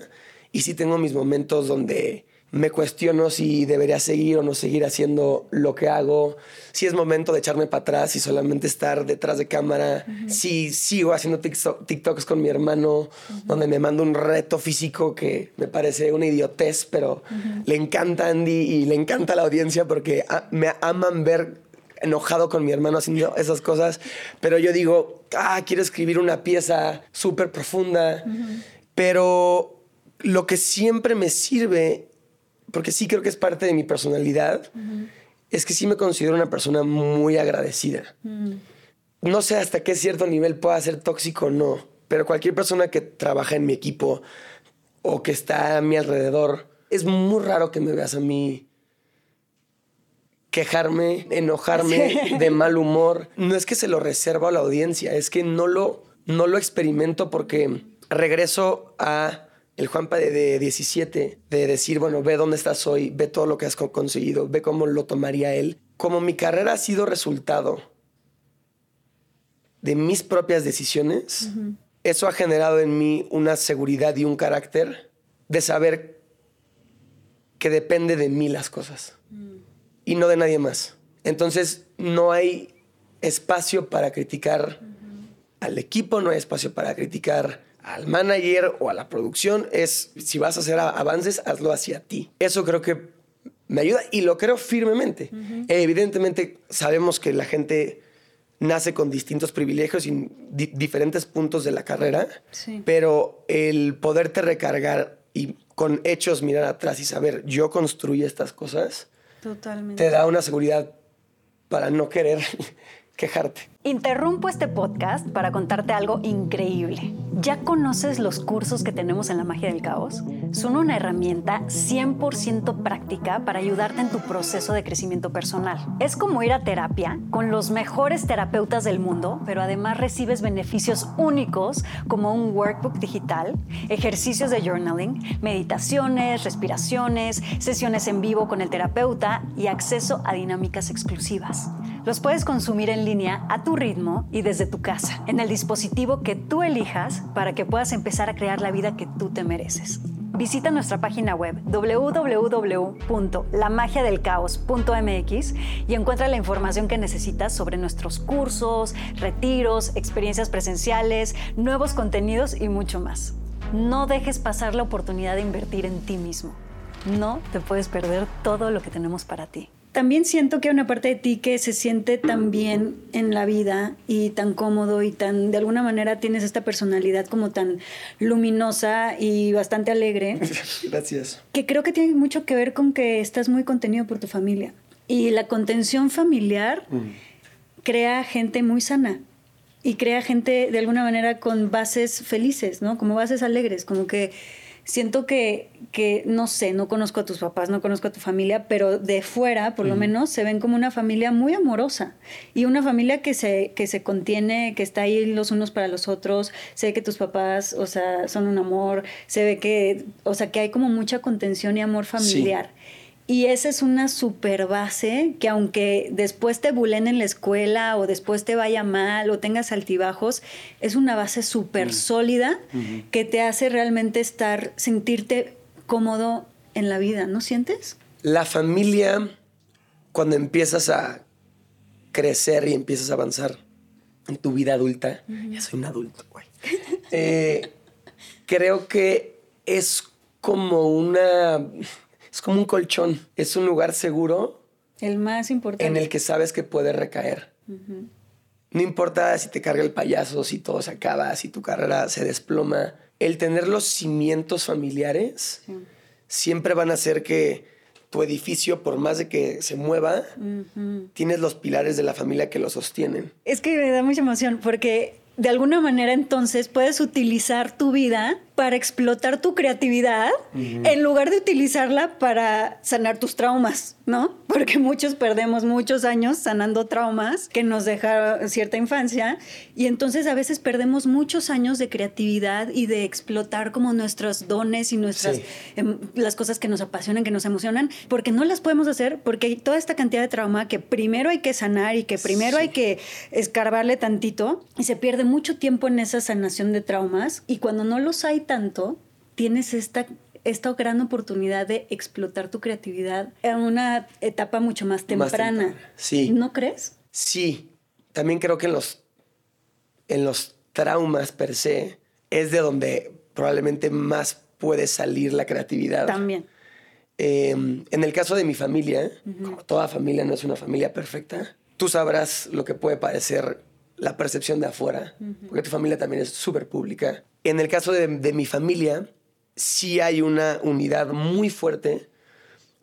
y sí tengo mis momentos donde me cuestiono si debería seguir o no seguir haciendo lo que hago, si es momento de echarme para atrás y solamente estar detrás de cámara, si sigo haciendo TikToks con mi hermano, donde me mando un reto físico que me parece una idiotez, pero le encanta Andy y le encanta la audiencia porque me aman ver enojado con mi hermano haciendo esas cosas, pero yo digo, ah, quiero escribir una pieza súper profunda, pero lo que siempre me sirve porque sí creo que es parte de mi personalidad, es que sí me considero una persona muy agradecida. No sé hasta qué cierto nivel pueda ser tóxico o no, pero cualquier persona que trabaja en mi equipo o que está a mi alrededor, es muy raro que me veas a mí quejarme, enojarme, de mal humor. No es que se lo reservo a la audiencia, es que no lo, no lo experimento porque regreso a el Juanpa de, 17, de decir, bueno, ve dónde estás hoy, ve todo lo que has conseguido, ve cómo lo tomaría él. Como mi carrera ha sido resultado de mis propias decisiones, eso ha generado en mí una seguridad y un carácter de saber que depende de mí las cosas y no de nadie más. Entonces no hay espacio para criticar al equipo, no hay espacio para criticar al manager o a la producción es, si vas a hacer avances, hazlo hacia ti. Eso creo que me ayuda y lo creo firmemente. Evidentemente sabemos que la gente nace con distintos privilegios y diferentes puntos de la carrera, pero el poderte recargar y con hechos mirar atrás y saber, yo construí estas cosas, Totalmente. te da una seguridad para no querer quejarte. Interrumpo este podcast para contarte algo increíble. ¿Ya conoces los cursos que tenemos en la magia del caos? Son una herramienta 100% práctica para ayudarte en tu proceso de crecimiento personal. Es como ir a terapia con los mejores terapeutas del mundo, pero además recibes beneficios únicos como un workbook digital, ejercicios de journaling, meditaciones, respiraciones, sesiones en vivo con el terapeuta y acceso a dinámicas exclusivas. Los puedes consumir en línea a tu ritmo y desde tu casa, en el dispositivo que tú elijas para que puedas empezar a crear la vida que tú te mereces. Visita nuestra página web www.lamagiadelcaos.mx y encuentra la información que necesitas sobre nuestros cursos, retiros, experiencias presenciales, nuevos contenidos y mucho más. No dejes pasar la oportunidad de invertir en ti mismo. No te puedes perder todo lo que tenemos para ti también siento que hay una parte de ti que se siente tan bien en la vida y tan cómodo y tan, de alguna manera tienes esta personalidad como tan luminosa y bastante alegre. Gracias. Que creo que tiene mucho que ver con que estás muy contenido por tu familia. Y la contención familiar crea gente muy sana y crea gente de alguna manera con bases felices, ¿no? Como bases alegres, como que siento que, que, no sé, no conozco a tus papás, no conozco a tu familia, pero de fuera, por lo menos, se ven como una familia muy amorosa y una familia que se, que se contiene, que está ahí los unos para los otros. Sé que tus papás, o sea, son un amor, se ve que, o sea, que hay como mucha contención y amor familiar. Y esa es una super base que aunque después te bulen en la escuela o después te vaya mal o tengas altibajos, es una base súper mm. sólida que te hace realmente estar, sentirte cómodo en la vida, ¿no sientes? La familia, cuando empiezas a crecer y empiezas a avanzar en tu vida adulta, ya soy un adulto, güey. Eh, creo que es como una es como un colchón, es un lugar seguro. El más importante. En el que sabes que puede recaer. No importa si te carga el payaso, si todo se acaba, si tu carrera se desploma. El tener los cimientos familiares siempre van a hacer que tu edificio, por más de que se mueva, tienes los pilares de la familia que lo sostienen. Es que me da mucha emoción porque de alguna manera entonces puedes utilizar tu vida para explotar tu creatividad en lugar de utilizarla para sanar tus traumas, ¿no? Porque muchos perdemos muchos años sanando traumas que nos deja cierta infancia y entonces a veces perdemos muchos años de creatividad y de explotar como nuestros dones y nuestras em, las cosas que nos apasionan, que nos emocionan, porque no las podemos hacer porque hay toda esta cantidad de trauma que primero hay que sanar y que primero hay que escarbarle tantito y se pierde mucho tiempo en esa sanación de traumas y cuando no los hay tanto, tienes esta, esta gran oportunidad de explotar tu creatividad en una etapa mucho más temprana. Sí. ¿No crees? Sí. También creo que en los, en los traumas per se es de donde probablemente más puede salir la creatividad. También. Em, en el caso de mi familia, como toda familia no es una familia perfecta, tú sabrás lo que puede parecer la percepción de afuera, porque tu familia también es súper pública. En el caso de, mi familia, sí hay una unidad muy fuerte,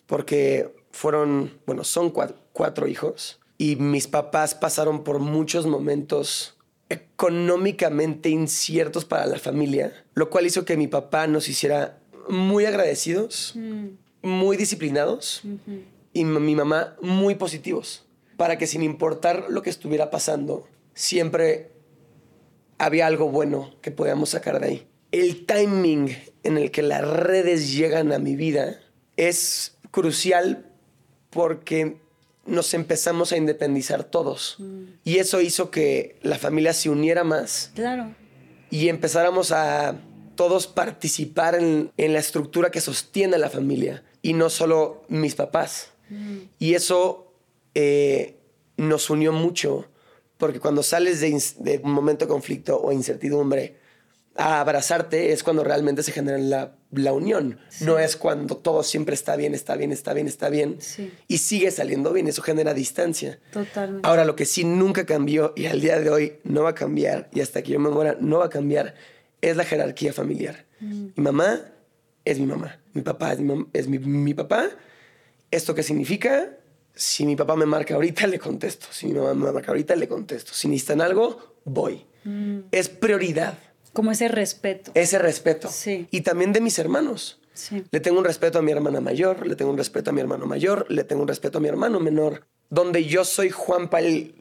porque fueron, bueno, son cuatro, hijos, y mis papás pasaron por muchos momentos económicamente inciertos para la familia, lo cual hizo que mi papá nos hiciera muy agradecidos, mm. muy disciplinados, y mi mamá muy positivos, para que sin importar lo que estuviera pasando, siempre había algo bueno que podíamos sacar de ahí. El timing en el que las redes llegan a mi vida es crucial porque nos empezamos a independizar todos. Mm. Y eso hizo que la familia se uniera más. Claro. Y empezáramos a todos participar en, la estructura que sostiene la familia. Y no solo mis papás. Mm. Y eso eh, nos unió mucho porque cuando sales de, un momento de conflicto o incertidumbre a abrazarte es cuando realmente se genera la, unión. No es cuando todo siempre está bien, está bien, está bien, está bien. Y sigue saliendo bien. Eso genera distancia. Totalmente. Ahora, lo que sí nunca cambió y al día de hoy no va a cambiar y hasta que yo me muera no va a cambiar es la jerarquía familiar. Mm. Mi mamá es mi mamá. Mi papá es, mi, es mi, mi papá. ¿Esto qué significa? Si mi papá me marca ahorita, le contesto. Si mi mamá me marca ahorita, le contesto. Si necesitan algo, voy. Mm. Es prioridad. Como ese respeto. Ese respeto. Sí. Y también de mis hermanos. Sí. Le tengo un respeto a mi hermana mayor, le tengo un respeto a mi hermano mayor, le tengo un respeto a mi hermano menor, donde yo soy Juanpa el,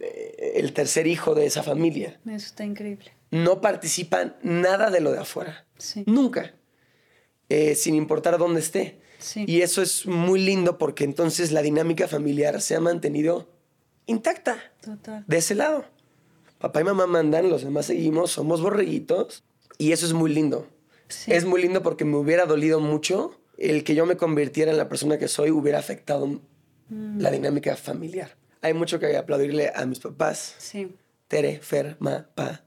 el tercer hijo de esa familia. Eso está increíble. No participan nada de lo de afuera. Sí. Nunca. Eh, sin importar dónde esté. Sí. Y eso es muy lindo porque entonces la dinámica familiar se ha mantenido intacta. Total. De ese lado. Papá y mamá mandan, los demás seguimos, somos borreguitos. Y eso es muy lindo. Es muy lindo porque me hubiera dolido mucho el que yo me convirtiera en la persona que soy, hubiera afectado mm. la dinámica familiar. Hay mucho que aplaudirle a mis papás. Sí. Tere, Fer, Ma, Pa.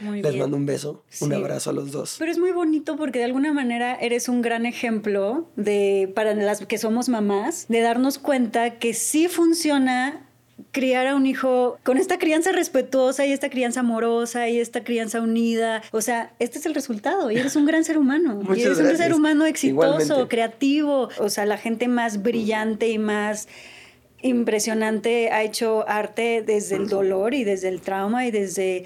Les mando un beso, un abrazo a los dos. Pero es muy bonito porque de alguna manera eres un gran ejemplo de para las que somos mamás de darnos cuenta que sí funciona criar a un hijo con esta crianza respetuosa y esta crianza amorosa y esta crianza unida. O sea, este es el resultado y eres un gran ser humano. y eres un ser humano exitoso, creativo. O sea, la gente más brillante y más impresionante ha hecho arte desde el dolor y desde el trauma y desde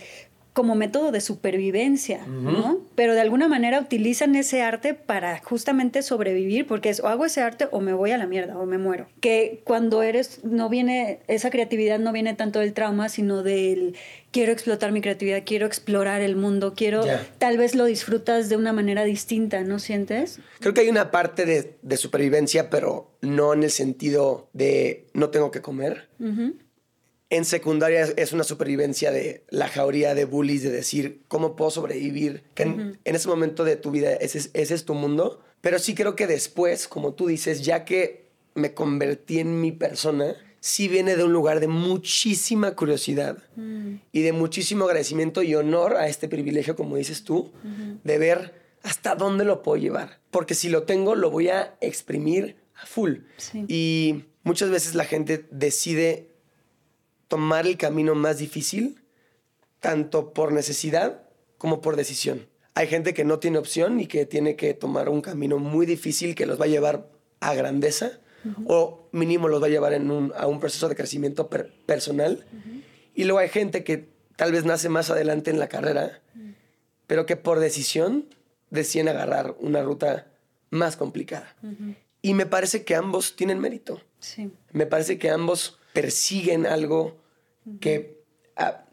como método de supervivencia, ¿no? Pero de alguna manera utilizan ese arte para justamente sobrevivir, porque es o hago ese arte o me voy a la mierda o me muero. Que cuando eres, no viene, esa creatividad no viene tanto del trauma, sino del quiero explotar mi creatividad, quiero explorar el mundo, quiero, tal vez lo disfrutas de una manera distinta, ¿no sientes? Creo que hay una parte de, supervivencia, pero no en el sentido de no tengo que comer en secundaria es una supervivencia de la jauría de bullies, de decir, ¿cómo puedo sobrevivir? Que en, ese momento de tu vida ese, es tu mundo. Pero sí creo que después, como tú dices, ya que me convertí en mi persona, sí viene de un lugar de muchísima curiosidad mm. y de muchísimo agradecimiento y honor a este privilegio, como dices tú, de ver hasta dónde lo puedo llevar. Porque si lo tengo, lo voy a exprimir a full. Y muchas veces la gente decide tomar el camino más difícil, tanto por necesidad como por decisión. Hay gente que no tiene opción y que tiene que tomar un camino muy difícil que los va a llevar a grandeza o mínimo los va a llevar a un proceso de crecimiento personal. Y luego hay gente que tal vez nace más adelante en la carrera, pero que por decisión deciden agarrar una ruta más complicada. Y me parece que ambos tienen mérito. Me parece que ambos persiguen algo que ah,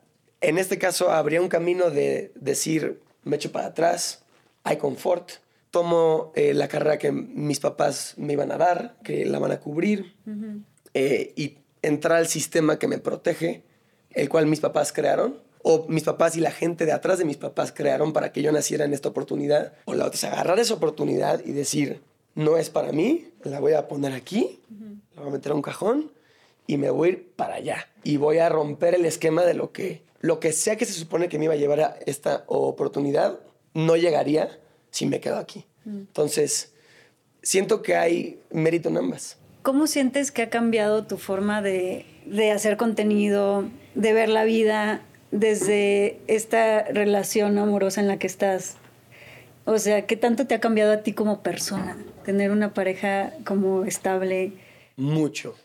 en este caso habría un camino de decir, me echo para atrás, hay confort, tomo eh, la carrera que mis papás me iban a dar, que la van a cubrir, eh, y entrar al sistema que me protege, el cual mis papás crearon, o mis papás y la gente de atrás de mis papás crearon para que yo naciera en esta oportunidad, o la otra es agarrar esa oportunidad y decir, no es para mí, la voy a poner aquí, la voy a meter a un cajón y me voy a ir para allá. Y voy a romper el esquema de lo que, lo que sea que se supone que me iba a llevar a esta oportunidad, no llegaría si me quedo aquí. Mm. Entonces, siento que hay mérito en ambas. ¿Cómo sientes que ha cambiado tu forma de, de hacer contenido, de ver la vida desde esta relación amorosa en la que estás? O sea, ¿qué tanto te ha cambiado a ti como persona tener una pareja como estable? Mucho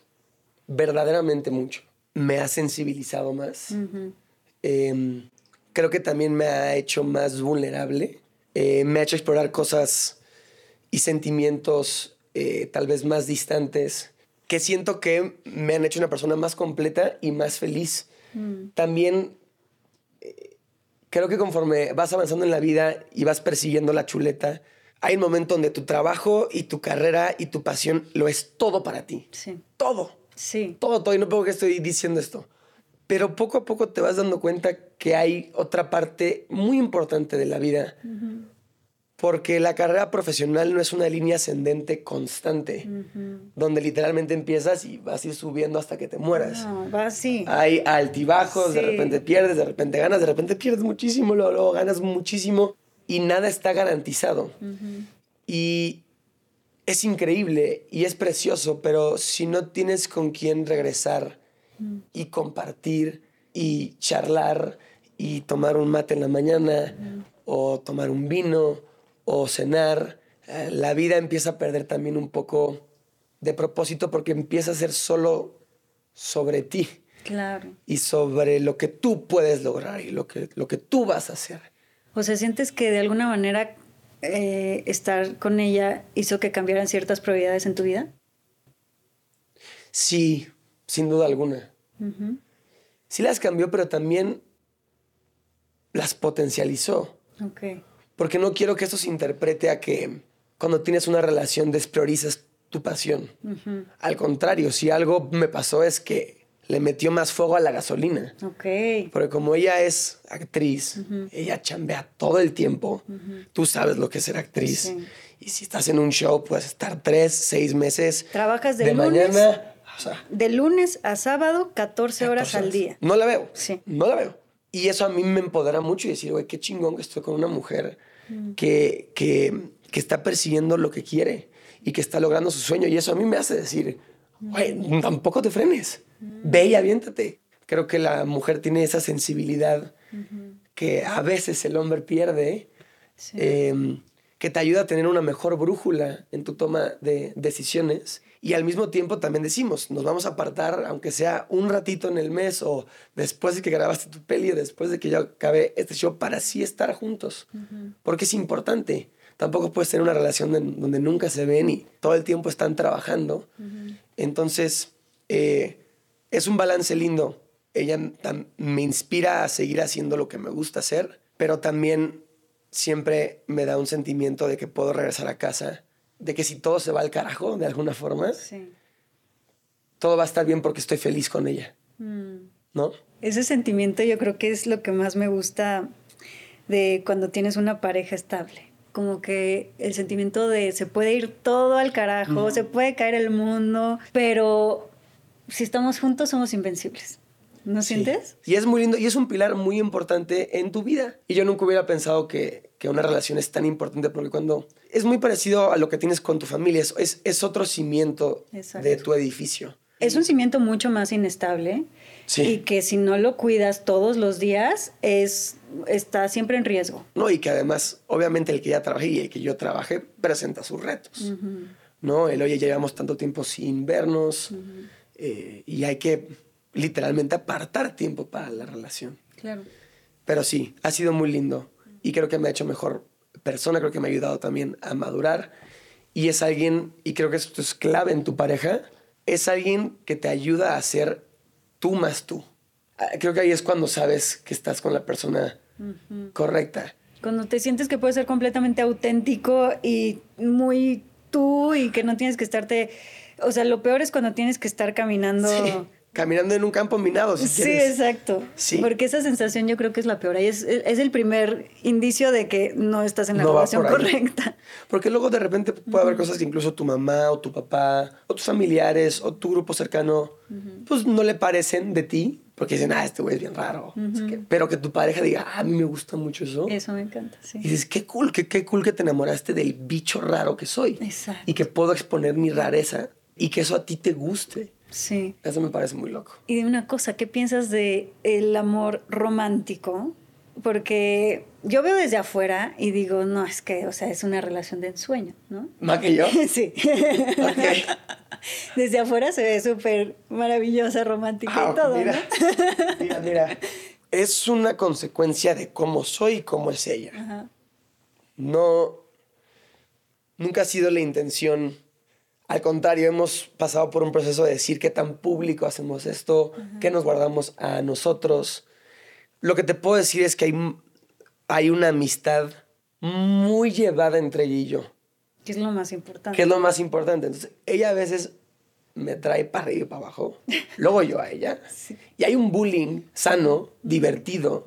verdaderamente mucho. Me ha sensibilizado más. Em, creo que también me ha hecho más vulnerable. Eh, me ha hecho explorar cosas y sentimientos eh, tal vez más distantes que siento que me han hecho una persona más completa y más feliz. Mm. También eh, creo que conforme vas avanzando en la vida y vas persiguiendo la chuleta, hay un momento donde tu trabajo y tu carrera y tu pasión lo es todo para ti. Sí. Todo. Sí. Todo, todo. Y no puedo que estoy diciendo esto. Pero poco a poco te vas dando cuenta que hay otra parte muy importante de la vida. Porque la carrera profesional no es una línea ascendente constante, donde literalmente empiezas y vas a ir subiendo hasta que te mueras. No, va así. Hay altibajos, de repente pierdes, de repente ganas, de repente pierdes muchísimo, luego, luego ganas muchísimo y nada está garantizado. Y es increíble y es precioso, pero si no tienes con quién regresar y compartir y charlar y tomar un mate en la mañana o tomar un vino o cenar, eh, la vida empieza a perder también un poco de propósito porque empieza a ser solo sobre ti. Claro. Y sobre lo que tú puedes lograr y lo que, lo que tú vas a hacer. O sea, ¿sientes que de alguna manera eh, estar con ella hizo que cambiaran ciertas prioridades en tu vida? Sí, sin duda alguna. Sí las cambió, pero también las potencializó. Ok. Porque no quiero que esto se interprete a que cuando tienes una relación despriorizas tu pasión. Al contrario, si algo me pasó es que le metió más fuego a la gasolina. Ok. Porque como ella es actriz, ella chambea todo el tiempo. Tú sabes lo que es ser actriz. Y si estás en un show, puedes estar tres, seis meses. Trabajas de, de lunes, mañana. de lunes a sábado, 14, horas al día. No la veo. Sí. No la veo. Y eso a mí me empodera mucho y decir, güey, qué chingón que estoy con una mujer que, que, que está persiguiendo lo que quiere y que está logrando su sueño. Y eso a mí me hace decir, güey, tampoco te frenes. Ve y aviéntate. Creo que la mujer tiene esa sensibilidad que a veces el hombre pierde, Sí. eh, que te ayuda a tener una mejor brújula en tu toma de decisiones. Y al mismo tiempo también decimos, nos vamos a apartar, aunque sea un ratito en el mes o después de que grabaste tu peli o después de que yo acabé este show, para así estar juntos. Porque es importante. Tampoco puedes tener una relación donde nunca se ven y todo el tiempo están trabajando. Entonces, eh, es un balance lindo. Ella me inspira a seguir haciendo lo que me gusta hacer, pero también siempre me da un sentimiento de que puedo regresar a casa, de que si todo se va al carajo de alguna forma, Sí. todo va a estar bien porque estoy feliz con ella, Mm. ¿no? Ese sentimiento yo creo que es lo que más me gusta de cuando tienes una pareja estable. Como que el sentimiento de se puede ir todo al carajo, se puede caer el mundo, pero si estamos juntos somos invencibles. ¿No Sí. sientes? Y es muy lindo y es un pilar muy importante en tu vida. Y yo nunca hubiera pensado que, que una relación es tan importante porque cuando es muy parecido a lo que tienes con tu familia, es, es, es otro cimiento Exacto. de tu edificio. Es un cimiento mucho más inestable Sí. y que si no lo cuidas todos los días es está siempre en riesgo. No, y que además, obviamente, el que ya trabajé y el que yo trabajé presenta sus retos. ¿No? El oye, ya llevamos tanto tiempo sin vernos eh, y hay que literalmente apartar tiempo para la relación. Claro. Pero sí, ha sido muy lindo y creo que me ha hecho mejor persona, creo que me ha ayudado también a madurar y es alguien, y creo que esto es clave en tu pareja, es alguien que te ayuda a ser tú más tú. Ah, Creo que ahí es cuando sabes que estás con la persona correcta. Cuando te sientes que puedes ser completamente auténtico y muy tú y que no tienes que estarte... O sea, lo peor es cuando tienes que estar caminando... Sí, caminando en un campo minado, si Sí, quieres. exacto. Sí. Porque esa sensación yo creo que es la peor. Ahí es, es el primer indicio de que no estás en la No relación por correcta. Porque luego de repente puede haber cosas que incluso tu mamá o tu papá o tus familiares o tu grupo cercano pues no le parecen de ti porque dicen, ah, este güey es bien raro. Pero que tu pareja diga, ah, a mí me gusta mucho eso. Eso me encanta, sí. Y dices, qué cool, qué, qué cool que te enamoraste del bicho raro que soy. Exacto. Y que puedo exponer mi rareza y que eso a ti te guste. Sí. Eso me parece muy loco. Y de una cosa, ¿qué piensas de el amor romántico? Porque yo veo desde afuera y digo, no, es que, o sea, es una relación de ensueño, ¿no? ¿Más que yo? Sí. Ok. Desde afuera se ve súper maravillosa, romántica Ah, y todo, mira, ¿no? mira, mira. Es una consecuencia de cómo soy y cómo es ella. Ajá. No, nunca ha sido la intención. Al contrario, hemos pasado por un proceso de decir qué tan público hacemos esto, qué nos guardamos a nosotros. Lo que te puedo decir es que hay, hay una amistad muy llevada entre ella y yo, Que es lo más importante. que es lo más importante. Entonces, ella a veces me trae para arriba y para abajo, luego yo a ella. Y hay un bullying sano, divertido,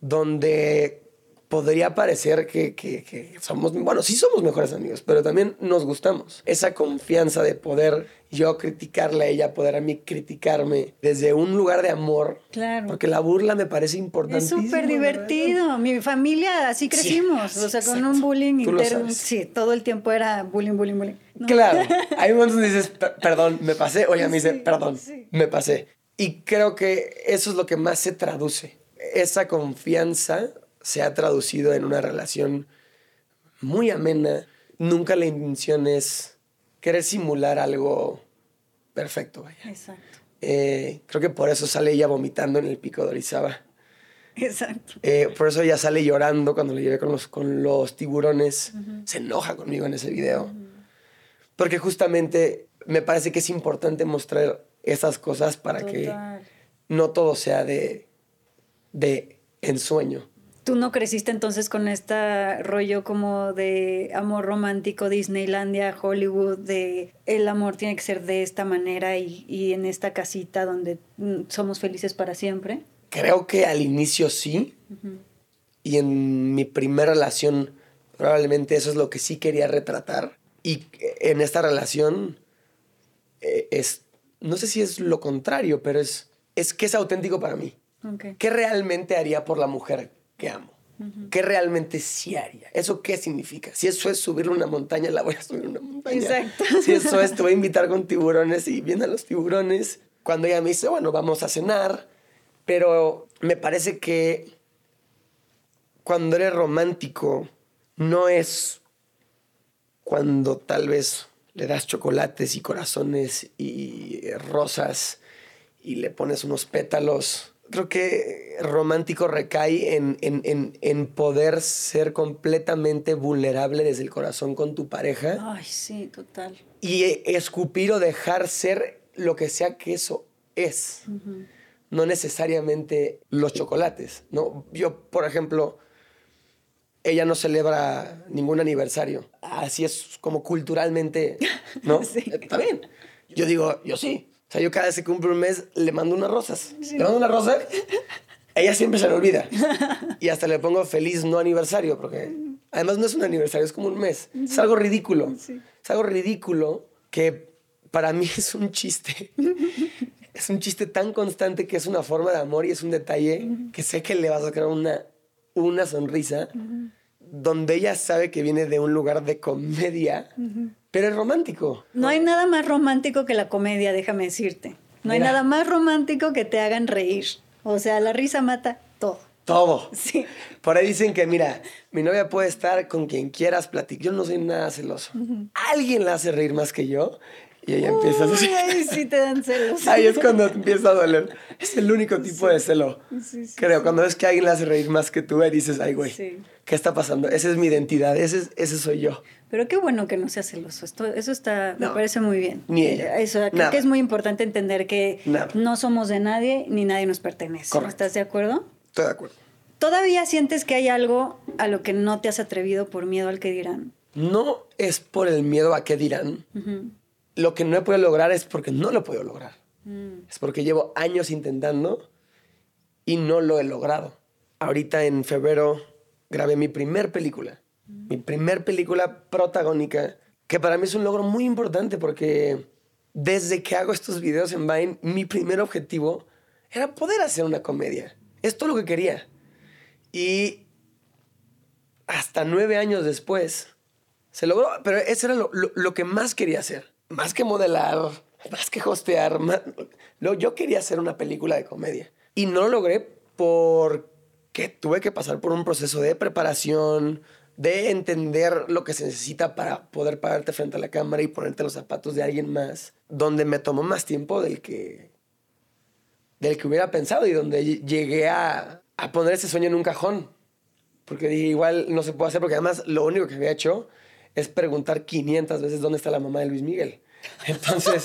donde podría parecer que, que- que somos, bueno, sí somos mejores amigos, pero también nos gustamos. Esa confianza de poder yo criticarle a ella, poder a mí criticarme desde un lugar de amor. Claro. Porque la burla me parece Es importantísimo. súper verdad. divertido. Mi familia así crecimos. o sea, con exacto. un bullying interno. Sí, todo el tiempo era bullying, bullying, bullying. No. Claro, hay momentos donde dices, "Per- perdón, me pasé, o ella me dice, Sí, perdón, sí. me pasé. Y creo que eso es lo que más se traduce. Esa confianza se ha traducido en una relación muy amena. Nunca la intención es querer simular algo perfecto, vaya. Exacto. Eh, creo que por eso sale ella vomitando en el pico de Orizaba. Exacto. Eh, por eso ella sale llorando cuando le llevé con los, con los tiburones. Se enoja conmigo en ese video. Porque justamente me parece que es importante mostrar esas cosas para que no todo sea de, de ensueño. ¿Tú no creciste entonces con este rollo como de amor romántico, Disneylandia, Hollywood, de el amor tiene que ser de esta manera y, en esta casita donde mm, somos felices para siempre? Creo que al inicio sí. Y en mi primera relación probablemente eso es lo que sí quería retratar. Y en esta relación eh, es, no sé si es lo contrario, pero es, es que es auténtico para mí. ¿Qué realmente haría por la mujer que amo? ¿Qué realmente sí haría? ¿Eso qué significa? Si eso es subir una montaña, la voy a subir una montaña. Exacto. Si eso es, te voy a invitar con tiburones y vienen los tiburones. Cuando ella me dice, bueno, vamos a cenar, pero me parece que cuando eres romántico, no es cuando tal vez le das chocolates y corazones y rosas y le pones unos pétalos creo que romántico recae en, en, poder ser completamente vulnerable desde el corazón con tu pareja. Ay, sí, total. Y escupir o dejar ser lo que sea que eso es. No necesariamente los chocolates, ¿no? Yo, por ejemplo, ella no celebra ningún aniversario. Así es como culturalmente, ¿no? sí. Está bien. Yo digo, yo sí sea, yo cada vez que cumple un mes le mando unas rosas. Le mando una rosa, ella siempre se le olvida. Y hasta le pongo feliz no aniversario, porque además no es un aniversario, es como un mes. Es algo ridículo. Es algo ridículo que para mí es un chiste. es un chiste tan constante que es una forma de amor y es un detalle que sé que le va a sacar una, una sonrisa, donde ella sabe que viene de un lugar de comedia pero es romántico. No hay nada más romántico que la comedia, déjame decirte. No hay nada más romántico que te hagan reír. O sea, la risa mata todo. Todo. Sí. Por ahí dicen que, mira, mi novia puede estar con quien quieras platicar. Yo no soy nada celoso. Alguien la hace reír más que yo. Y ella empieza a decir. Ay, sí te dan celos. Ahí es cuando empieza a doler. Es el único tipo de celo. Sí, Creo, cuando ves que alguien la hace reír más que tú, y dices, ay, güey, ¿qué está pasando? Esa es mi identidad, ese, ese soy yo. Pero qué bueno que no sea celoso. Esto, eso está, me parece muy bien. Ni ella. Eso, creo que es muy importante entender que no somos de nadie ni nadie nos pertenece. ¿Estás de acuerdo? Estoy de acuerdo. ¿Todavía sientes que hay algo a lo que no te has atrevido por miedo al que dirán? No es por el miedo a qué dirán. Lo que no he podido lograr es porque no lo he podido lograr. Mm. Es porque llevo años intentando y no lo he logrado. Ahorita en febrero grabé mi primer película mi primer película protagónica, que para mí es un logro muy importante porque desde que hago estos videos en Vine, mi primer objetivo era poder hacer una comedia. Es todo lo que quería. Y hasta nueve años después se logró, pero eso era lo, que más quería hacer. Más que modelar, más que hostear, yo quería hacer una película de comedia. Y no lo logré porque tuve que pasar por un proceso de preparación, de entender lo que se necesita para poder pararte frente a la cámara y ponerte los zapatos de alguien más, donde me tomó más tiempo del que, del que hubiera pensado y donde llegué a, a poner ese sueño en un cajón. Porque dije, igual no se puede hacer, porque además lo único que había hecho es preguntar 500 veces dónde está la mamá de Luis Miguel. Entonces,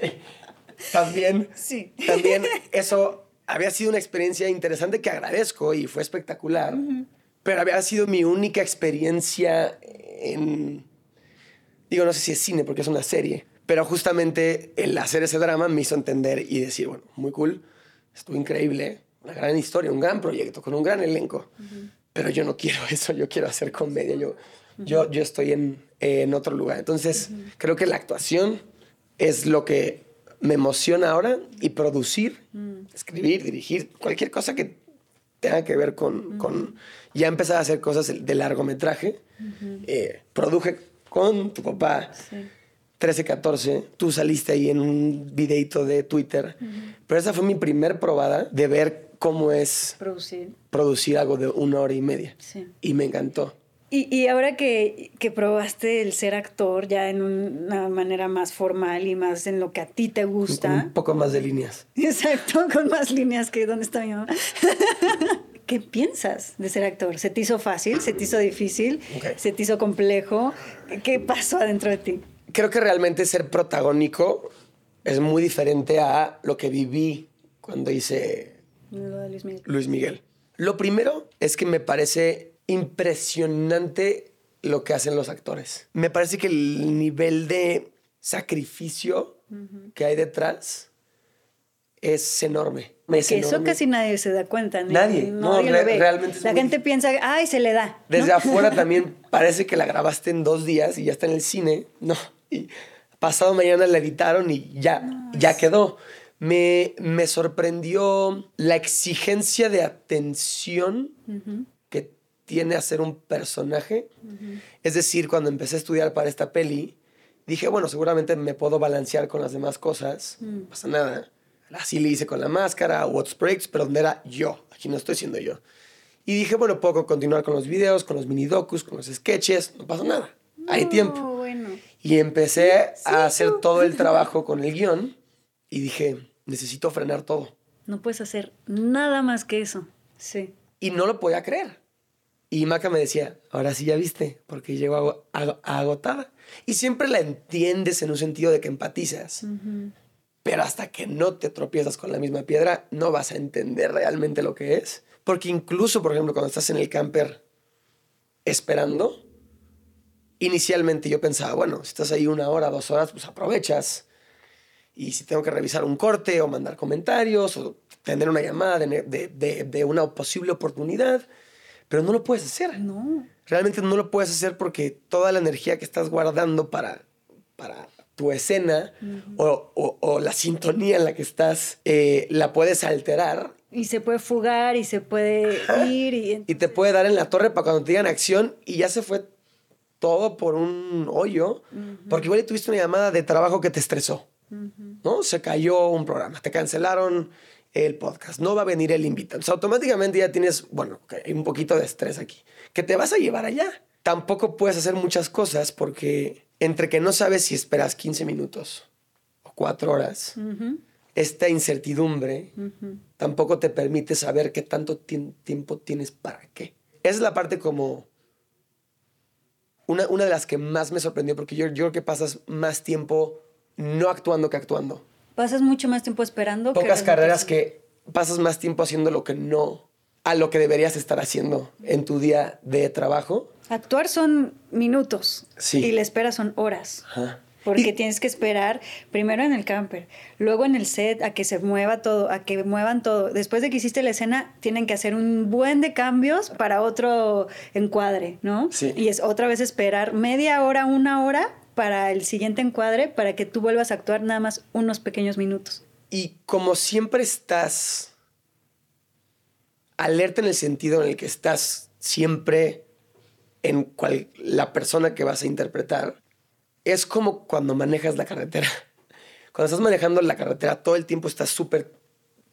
también, sí. también eso había sido una experiencia interesante que agradezco y fue espectacular pero había sido mi única experiencia en, digo, no sé si es cine porque es una serie, pero justamente el hacer ese drama me hizo entender y decir, bueno, muy cool, estuvo increíble, una gran historia, un gran proyecto, con un gran elenco, pero yo no quiero eso, yo quiero hacer comedia, yo, yo, yo estoy en, en otro lugar. Entonces, creo que la actuación es lo que me emociona ahora y producir, mm. escribir, dirigir, cualquier cosa que tenga que ver con, con ya empezar a hacer cosas de largometraje. Eh, produje con tu papá 13, 14. Tú saliste ahí en un videito de Twitter. Pero esa fue mi primer probada de ver cómo es producir, producir algo de una hora y media. Y me encantó. Y, ahora que, que, probaste el ser actor ya en una manera más formal y más en lo que a ti te gusta. Un poco más de líneas. Exacto, con más líneas que dónde está mi mamá. ¿Qué piensas de ser actor? ¿Se te hizo fácil? ¿Se te hizo difícil? ¿Se te hizo complejo? ¿Qué pasó adentro de ti? Creo que realmente ser protagónico es muy diferente a lo que viví cuando hice Luis Miguel. Luis Miguel. Lo primero es que me parece impresionante lo que hacen los actores. Me parece que el nivel de sacrificio que hay detrás es enorme. que eso casi nadie se da cuenta. Nadie, no, realmente. La gente piensa, ay, se le da. Desde afuera también parece que la grabaste en dos días y ya está en el cine. No, y pasado mañana la editaron y ya, ya quedó. Me, me, sorprendió la exigencia de atención tiene a ser un personaje. Es decir, cuando empecé a estudiar para esta peli, dije, bueno, seguramente me puedo balancear con las demás cosas, mm. no pasa nada. Así le hice con la máscara, What's Breaks, pero donde era yo, aquí no estoy siendo yo. Y dije, bueno, puedo continuar con los videos, con los mini docus, con los sketches, no pasa nada, hay tiempo. Y empecé a hacer todo el trabajo con el guion y dije, necesito frenar todo. No puedes hacer nada más que eso. Sí. Y no lo podía creer. Y Maca me decía, ahora sí ya viste, porque llego agotada. Y siempre la entiendes en un sentido de que empatizas. Pero hasta que no te tropiezas con la misma piedra, no vas a entender realmente lo que es. Porque incluso, por ejemplo, cuando estás en el camper esperando, inicialmente yo pensaba, bueno, si estás ahí una hora, dos horas, pues aprovechas. Y si tengo que revisar un corte o mandar comentarios o tener una llamada de, una posible oportunidad, pero no lo puedes hacer. No. Realmente no lo puedes hacer porque toda la energía que estás guardando para, para tu escena o, la sintonía en la que estás, eh, la puedes alterar. Y se puede fugar y se puede ir. Y, y te puede dar en la torre para cuando te digan acción y ya se fue todo por un hoyo, porque igual tuviste una llamada de trabajo que te estresó, ¿no? Se cayó un programa, te cancelaron el podcast, no va a venir el invitado. Entonces, automáticamente ya tienes, bueno, hay un poquito de estrés aquí, que te vas a llevar allá. Tampoco puedes hacer muchas cosas porque entre que no sabes si esperas 15 minutos o 4 horas, esta incertidumbre tampoco te permite saber qué tanto tiempo tienes para qué. Esa es la parte como una, una de las que más me sorprendió, porque yo, yo creo que pasas más tiempo no actuando que actuando. Pasas mucho más tiempo esperando. Pocas carreras que pasas más tiempo haciendo lo que no, a lo que deberías estar haciendo en tu día de trabajo. Actuar son minutos sí. y la espera son horas. Ajá. Porque tienes que esperar primero en el camper, luego en el set a que se mueva todo, a que muevan todo. Después de que hiciste la escena, tienen que hacer un buen de cambios para otro encuadre, ¿no? Sí. Y es otra vez esperar media hora, una hora para el siguiente encuadre para que tú vuelvas a actuar nada más unos pequeños minutos. Y como siempre estás alerta en el sentido en el que estás siempre en cual, la persona que vas a interpretar, es como cuando manejas la carretera. Cuando estás manejando la carretera, todo el tiempo estás súper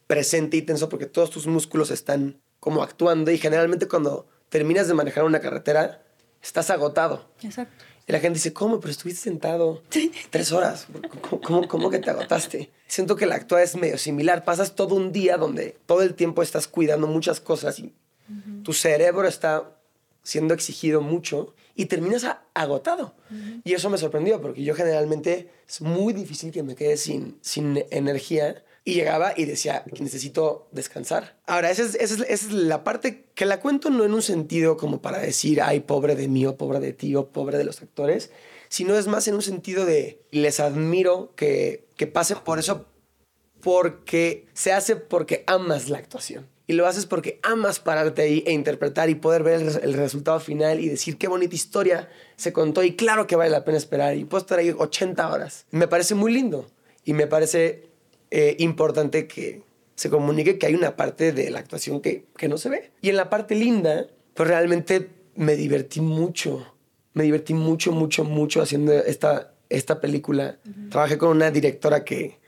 presente y tenso porque todos tus músculos están como actuando y generalmente cuando terminas de manejar una carretera, estás agotado. Exacto. Y la gente dice, ¿cómo? Pero estuviste sentado tres horas. ¿Cómo, cómo, que te agotaste? Siento que la actua es medio similar. Pasas todo un día donde todo el tiempo estás cuidando muchas cosas y tu cerebro está siendo exigido mucho y terminas agotado. Y eso me sorprendió porque yo generalmente es muy difícil que me quede sin, sin energía y llegaba y decía necesito descansar. Ahora, esa es, esa, es, la parte que la cuento no en un sentido como para decir, ay, pobre de mí o pobre de ti o pobre de los actores, sino es más en un sentido de les admiro que, que pasen por eso porque se hace porque amas la actuación y lo haces porque amas pararte ahí e interpretar y poder ver el, resultado final y decir qué bonita historia se contó y claro que vale la pena esperar y puedo estar ahí 80 horas. Me parece muy lindo y me parece eh, importante que se comunique que hay una parte de la actuación que, que no se ve. Y en la parte linda, pues realmente me divertí mucho. Me divertí mucho, mucho, mucho haciendo esta, esta película. Trabajé con una directora que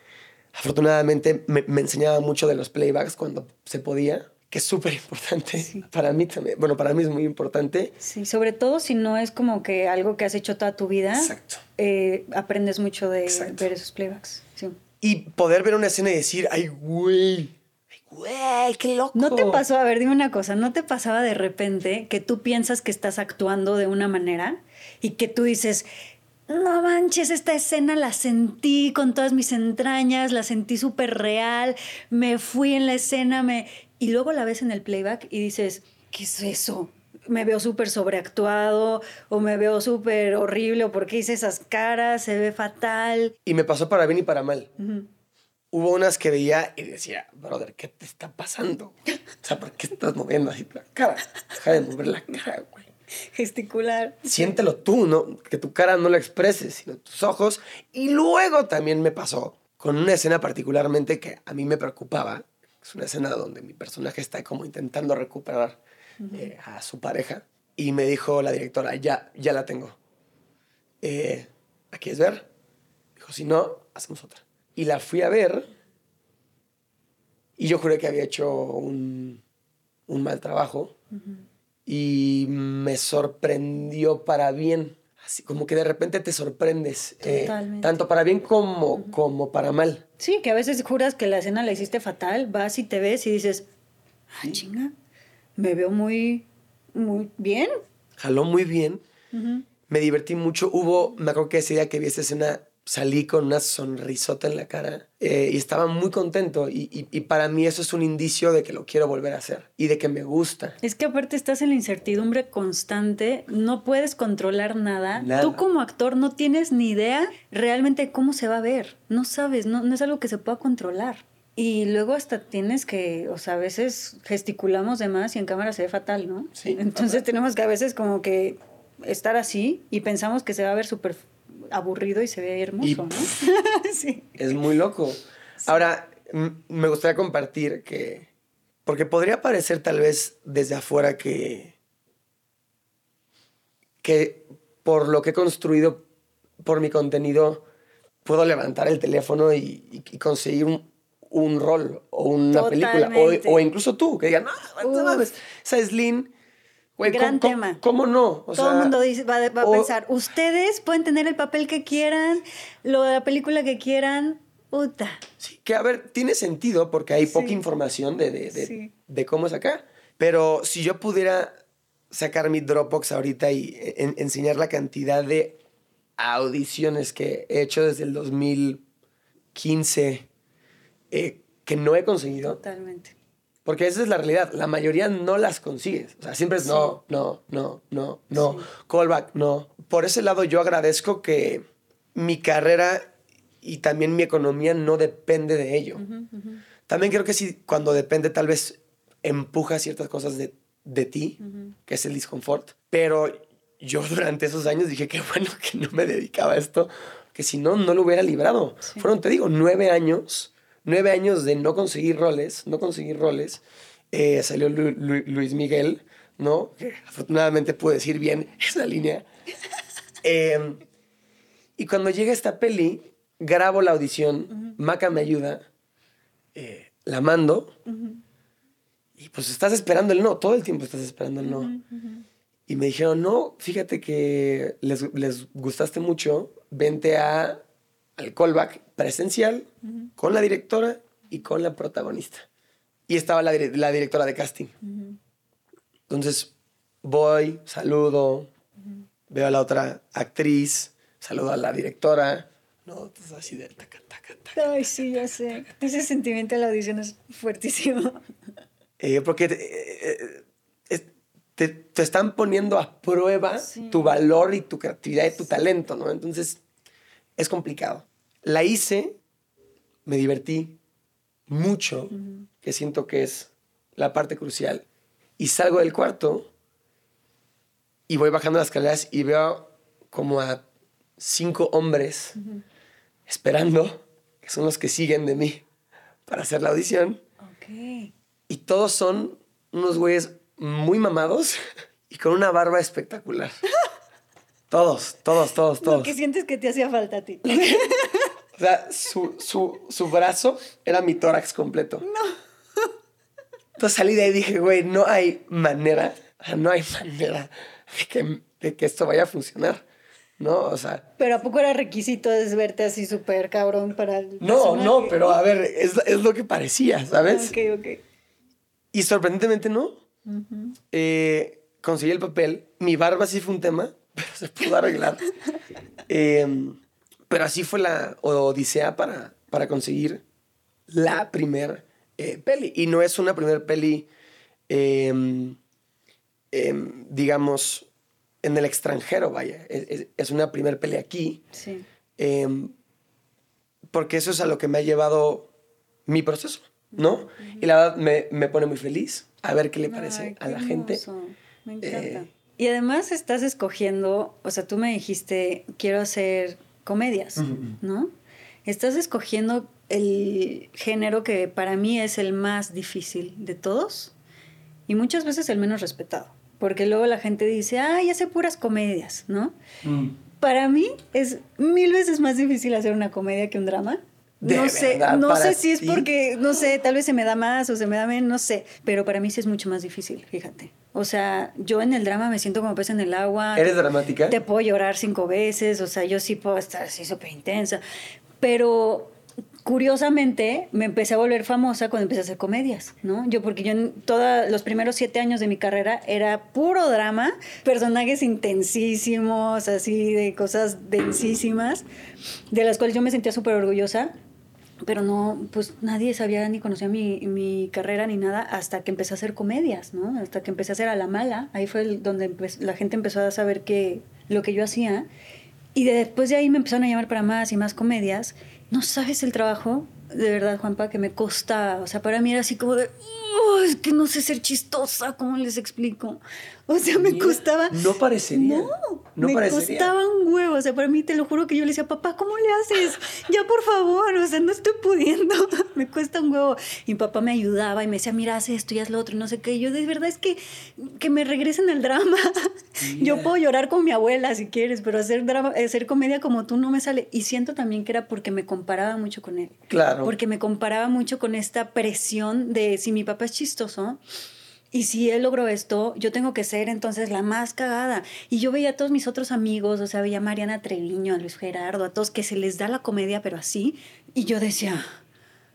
afortunadamente me, enseñaba mucho de los playbacks cuando se podía. que es súper importante. Para mí también, bueno, para mí es muy importante. Sí, sobre todo si no es como que algo que has hecho toda tu vida. Exacto. Eh, aprendes mucho de ver esos playbacks. Sí. Y poder ver una escena y decir, ay, güey, ay, güey, qué loco. ¿No te pasó, a ver, dime una cosa, ¿no te pasaba de repente que tú piensas que estás actuando de una manera y que tú dices, no manches, esta escena la sentí con todas mis entrañas, la sentí súper real, me fui en la escena, me... y luego la ves en el playback y dices, ¿qué es eso? Me veo súper sobreactuado o me veo súper horrible o porque hice esas caras, se ve fatal. Y me pasó para bien y para mal. Hubo unas que veía y decía, brother, ¿qué te está pasando? O sea, ¿por qué estás moviendo así la cara? Deja de mover la cara, güey gesticular. Siéntelo tú, ¿no? Que tu cara no lo expreses, sino tus ojos. Y luego también me pasó con una escena particularmente que a mí me preocupaba. Es una escena donde mi personaje está como intentando recuperar eh, a su pareja. Y me dijo la directora, ya, ya la tengo. Eh, ¿La quieres ver? Dijo, si no, hacemos otra. Y la fui a ver. Y yo juré que había hecho un, un mal trabajo y me sorprendió para bien. Así como que de repente te sorprendes, eh, tanto para bien como, como para mal. Sí, que a veces juras que la escena la hiciste fatal, vas y te ves y dices, ay, chinga, me veo muy, muy bien. Jaló muy bien, me divertí mucho. Hubo, me acuerdo que ese día que vi esa escena, salí con una sonrisota en la cara eh, y estaba muy contento y, para mí eso es un indicio de que lo quiero volver a hacer y de que me gusta. Es que aparte estás en la incertidumbre constante, no puedes controlar nada. Tú como actor no tienes ni idea realmente cómo se va a ver, no sabes, no, no es algo que se pueda controlar. Y luego hasta tienes que, o sea, a veces gesticulamos de más y en cámara se ve fatal, ¿no? Sí. Entonces tenemos que a veces como que estar así y pensamos que se va a ver súper aburrido y se ve hermoso, ¿no? sí. Es muy loco. Ahora, me gustaría compartir que, porque podría parecer tal vez desde afuera que, que por lo que he construido, por mi contenido, puedo levantar el teléfono y, conseguir un, rol o una película. O, incluso tú, que digan, no, no mames, esa es Lynn Gran tema. ¿Cómo no? Todo el mundo va, a pensar, ustedes pueden tener el papel que quieran, lo de la película que quieran, puta. Sí, que a ver, tiene sentido porque hay poca información de, de, de, cómo es acá. Pero si yo pudiera sacar mi Dropbox ahorita y enseñar la cantidad de audiciones que he hecho desde el 2015 eh, que no he conseguido. Totalmente. Porque esa es la realidad. La mayoría no las consigues. O sea, siempre es no, no, no, no, no. Callback, no. Por ese lado yo agradezco que mi carrera y también mi economía no depende de ello. También creo que sí, cuando depende tal vez empuja ciertas cosas de, de ti, que es el disconfort. Pero yo durante esos años dije que bueno que no me dedicaba a esto, que si no, no lo hubiera librado. Fueron, te digo, nueve años nueve años de no conseguir roles, no conseguir roles, eh, salió Luis Miguel, ¿no? Que afortunadamente pude decir bien esa línea. Em, y cuando llega esta peli, grabo la audición, Maca me ayuda, eh, la mando, y pues estás esperando el no, todo el tiempo estás esperando el no. Y me dijeron, no, fíjate que les, les gustaste mucho, vente a al callback presencial con la directora y con la protagonista. Y estaba la, directora de casting. Entonces voy, saludo, veo a la otra actriz, saludo a la directora. No, entonces así de taca, taca, taca. Ay, sí, ya sé. Ese sentimiento de la audición es fuertísimo. Eh, porque eh, eh, te, te, están poniendo a prueba tu valor y tu creatividad y tu talento, ¿no? Entonces es complicado. La hice, me divertí mucho, que siento que es la parte crucial. Y salgo del cuarto y voy bajando las escaleras y veo como a cinco hombres esperando, que son los que siguen de mí para hacer la audición. Y todos son unos güeyes muy mamados y con una barba espectacular. Todos, todos, todos, todos. Lo que sientes que te hacía falta a ti. o sea, su, su, su brazo era mi tórax completo. No. Entonces salí de ahí y dije, güey, no hay manera, no hay manera de que, de que esto vaya a funcionar. ¿no? O sea. Pero ¿a poco era requisito verte así súper cabrón para el No, no, pero a ver, es, es, lo que parecía, ¿sabes? Ok, ok. Y sorprendentemente no. eh, conseguí el papel. Mi barba sí fue un tema, pero se pudo arreglar. eh, pero así fue la odisea para, para conseguir la primer eh, peli. Y no es una primer peli, eh, digamos, en el extranjero, vaya. Es, es una primer peli aquí. Sí. Em, porque eso es a lo que me ha llevado mi proceso, ¿no? Y la verdad me, me, pone muy feliz a ver qué le parece Ay, a la qué gente. hermoso. Me encanta. Y además estás escogiendo, o sea, tú me dijiste, quiero hacer comedias. ¿no? Estás escogiendo el género que para mí es el más difícil de todos y muchas veces el menos respetado. Porque luego la gente dice, ay, hace puras comedias, ¿no? Mm. Para mí es mil veces más difícil hacer una comedia que un drama. ¿De no sé, no ¿Para sé si es porque, no sé, tal vez se me da más o se me da menos, no sé. Pero para mí sí es mucho más difícil, fíjate. O sea, yo en el drama me siento como pez en el agua. ¿Eres dramática? Te puedo llorar cinco veces, o sea, yo sí puedo estar así súper intensa. Pero curiosamente me empecé a volver famosa cuando empecé a hacer comedias, ¿no? Yo, porque yo en todos los primeros siete años de mi carrera era puro drama, personajes intensísimos, así de cosas densísimas, de las cuales yo me sentía súper orgullosa. Pero no, pues nadie sabía ni conocía mi, mi carrera ni nada hasta que empecé a hacer comedias, ¿no? Hasta que empecé a hacer a la mala. Ahí fue el- donde la gente empezó a saber que lo que yo hacía. Y de- después de ahí me empezaron a llamar para más y más comedias. No sabes el trabajo, de verdad, Juanpa, que me costaba. O sea, para mí era así como de, "Oh, es que no sé ser chistosa, ¿cómo les explico? O sea, me Mira, costaba... No parecería. No, no me parecería. costaba un huevo. O sea, para mí te lo juro que yo le decía, papá, ¿cómo le haces? Ya, por favor, o sea, no estoy pudiendo. me cuesta un huevo. Y mi papá me ayudaba y me decía, mira, haz esto y haz lo otro, no sé qué. Y yo, de verdad, es que, que me regresen al drama. yo puedo llorar con mi abuela si quieres, pero hacer, drama, hacer comedia como tú no me sale. Y siento también que era porque me comparaba mucho con él. Claro. Porque me comparaba mucho con esta presión de si mi papá es chistoso y si él logró esto, yo tengo que ser entonces la más cagada. Y yo veía a todos mis otros amigos, o sea, veía a Mariana Treviño, a Luis Gerardo, a todos que se les da la comedia, pero así. Y yo decía,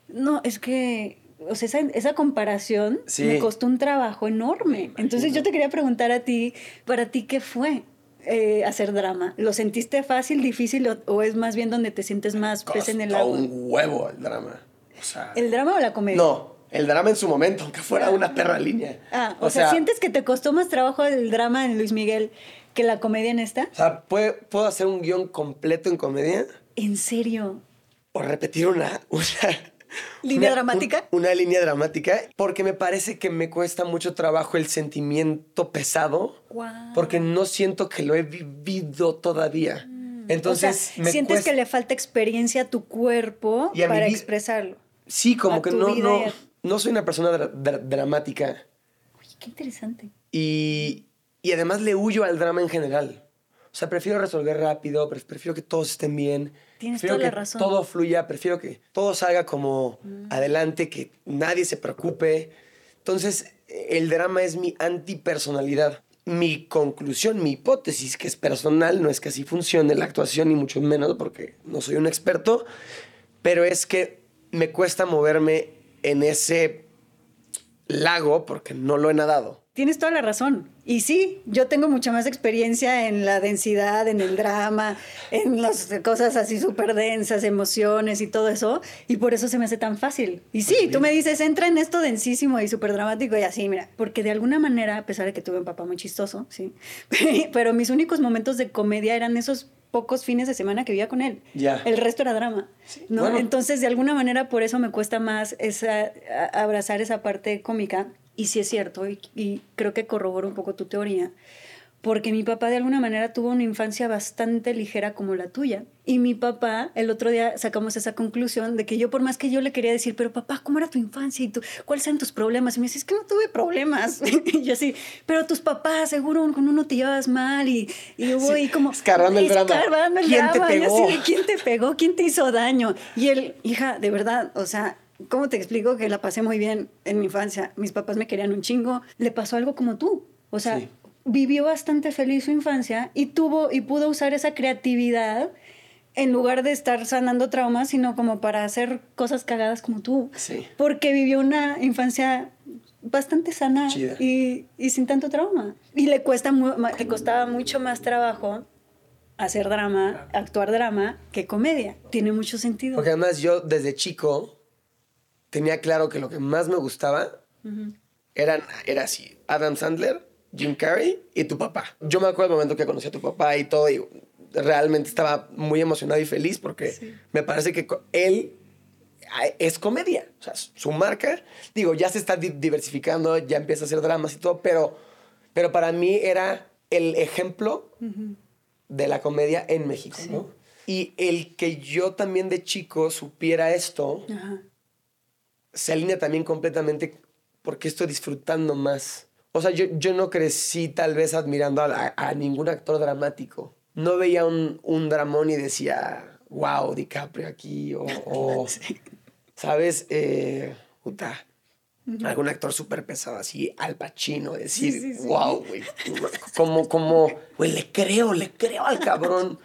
no, es que, o sea, esa, esa comparación Sí. me costó un trabajo enorme. Entonces yo te quería preguntar a ti, para ti, ¿qué fue? eh, hacer drama. ¿Lo sentiste fácil, difícil o, o es más bien donde te sientes más pez en el agua? un huevo el drama. O sea, ¿El drama o la comedia? no, el drama en su momento, aunque fuera una perra línea. Ah, o, sea, ¿sientes que te costó más trabajo el drama en Luis Miguel que la comedia en esta? O sea, ¿puedo, puedo hacer un guion completo en comedia ¿En serio? o repetir una, una ¿Línea una- dramática? un- una línea dramática, porque me parece que me cuesta mucho trabajo el sentimiento pesado, Guau. porque no siento que lo he vivido todavía. Entonces, o sea, me sientes cuesta- que le falta experiencia a tu cuerpo Y a mi para expresarlo. Sí, como a que no, no soy una persona dra- dra- dramática. Uy, qué interesante. Y, y además le huyo al drama en general. O sea, prefiero resolver rápido, pref- prefiero que todos estén bien. Tienes prefiero toda la que razón. todo fluya, prefiero que todo salga como adelante, que nadie se preocupe. Entonces, el drama es mi antipersonalidad. Mi conclusión, mi hipótesis, que es personal, no es que así funcione la actuación, ni mucho menos, porque no soy un experto, pero es que me cuesta moverme en ese lago porque no lo he nadado. Tienes toda la razón. Y sí, yo tengo mucha más experiencia en la densidad, en el drama, en las cosas así súper densas, emociones y todo eso. Y por eso se me hace tan fácil. Y sí, tú me dices, entra en esto densísimo y súper dramático y así, mira. Porque de alguna manera, a pesar de que tuve un papá muy chistoso, sí. Pero mis únicos momentos de comedia eran esos pocos fines de semana que vivía con él. Ya. El resto era drama. ¿no? bueno. Entonces, de alguna manera, por eso me cuesta más esa, a- abrazar esa parte cómica. Y sí es cierto, y, y creo que corroboro un poco tu teoría, porque mi papá de alguna manera tuvo una infancia bastante ligera como la tuya. Y mi papá, el otro día sacamos esa conclusión de que yo, por más que yo le quería decir, pero papá, ¿cómo era tu infancia? ¿Y tú, cuáles eran tus problemas? Y me dice, es que no tuve problemas. y yo así, pero tus papás, seguro con uno te llevabas mal y, y hubo Sí, ahí como... escarbando el drama. escarbando el ¿Quién te drama, y así pegó? ¿quién te pegó? ¿Quién te hizo daño? Y él, hija, de verdad, o sea, ¿cómo te explico que la pasé muy bien en mi infancia? Mis papás me querían un chingo. Le pasó algo como tú. O sea, vivió bastante feliz su infancia y tuvo y pudo usar esa creatividad en lugar de estar sanando traumas, sino como para hacer cosas cagadas como tú. Sí. Porque vivió una infancia bastante sana y, y, sin tanto trauma. Y le, cuesta le costaba mucho más trabajo hacer drama, actuar drama, que comedia. Tiene mucho sentido. Porque además yo desde chico tenía claro que lo que más me gustaba eran, era así, Adam Sandler, Jim Carrey y tu papá. Yo me acuerdo del momento que conocí a tu papá y todo, y realmente estaba muy emocionado y feliz porque me parece que él es comedia. O sea, su marca, digo, ya se está diversificando, ya empieza a hacer dramas y todo, pero, pero para mí era el ejemplo de la comedia en México, ¿no? Y el que yo también de chico supiera esto, se alinea también completamente porque estoy disfrutando más. O sea, yo, yo no crecí tal vez admirando a, ningún actor dramático. No veía un, un, dramón y decía, wow, DiCaprio aquí, o, ¿sabes? Eh, puta, algún actor súper pesado así, Al Pacino, decir, wow, güey, como, como, güey, le creo, le creo al cabrón.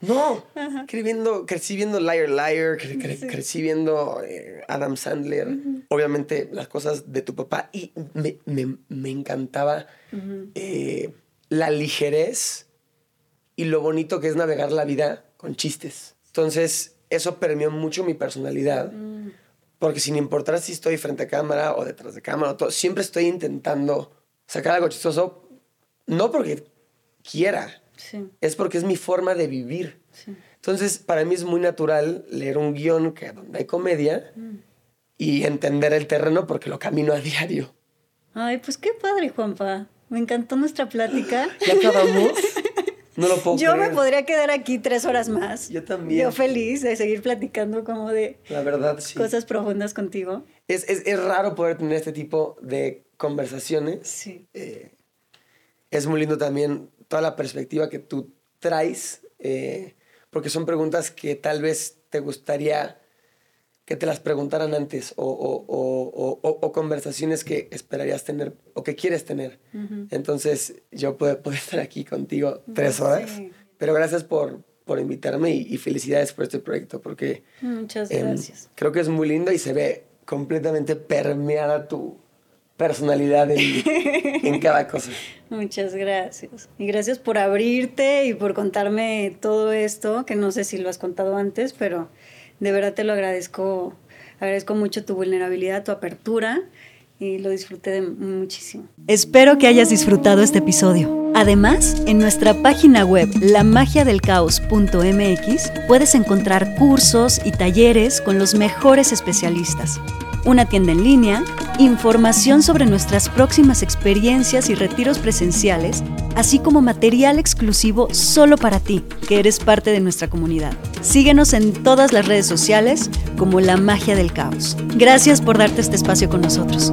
No, crecí viendo Liar Liar, crecí viendo eh, Adam Sandler, obviamente las cosas de tu papá y me, me, encantaba eh, la ligerez y lo bonito que es navegar la vida con chistes. Entonces, eso permeó mucho mi personalidad. Mm. Porque sin importar si estoy frente a cámara o detrás de cámara, todo, siempre estoy intentando sacar algo chistoso, no porque quiera, es porque es mi forma de vivir. Entonces, para mí es muy natural leer un guion que donde hay comedia mm. Y entender el terreno porque lo camino a diario. Ay, pues qué padre, Juanpa. Me encantó nuestra plática. ¿Ya acabamos? No lo puedo Yo me podría quedar aquí tres horas más. Yo también. Yo feliz de seguir platicando como de La verdad, sí. cosas profundas contigo. Es, es, es raro poder tener este tipo de conversaciones. Sí. Eh, es muy lindo también toda la perspectiva que tú traes, eh, porque son preguntas que tal vez te gustaría que te las preguntaran antes o, o, o, o, conversaciones que esperarías tener o que quieres tener. Entonces, yo puedo, estar aquí contigo tres horas, pero gracias por, por invitarme y, felicidades por este proyecto, porque Muchas em, gracias. creo que es muy lindo y se ve completamente permeada tu personalidad en, en cada cosa. Muchas gracias. Y gracias por abrirte y por contarme todo esto, que no sé si lo has contado antes, pero de verdad te lo agradezco, agradezco mucho tu vulnerabilidad, tu apertura y lo disfruté de muchísimo. Espero que hayas disfrutado este episodio. Además, en nuestra página web lamagiadelcaos.mx puedes encontrar cursos y talleres con los mejores especialistas una tienda en línea, información sobre nuestras próximas experiencias y retiros presenciales, así como material exclusivo solo para ti, que eres parte de nuestra comunidad. Síguenos en todas las redes sociales como La Magia del Caos. Gracias por darte este espacio con nosotros.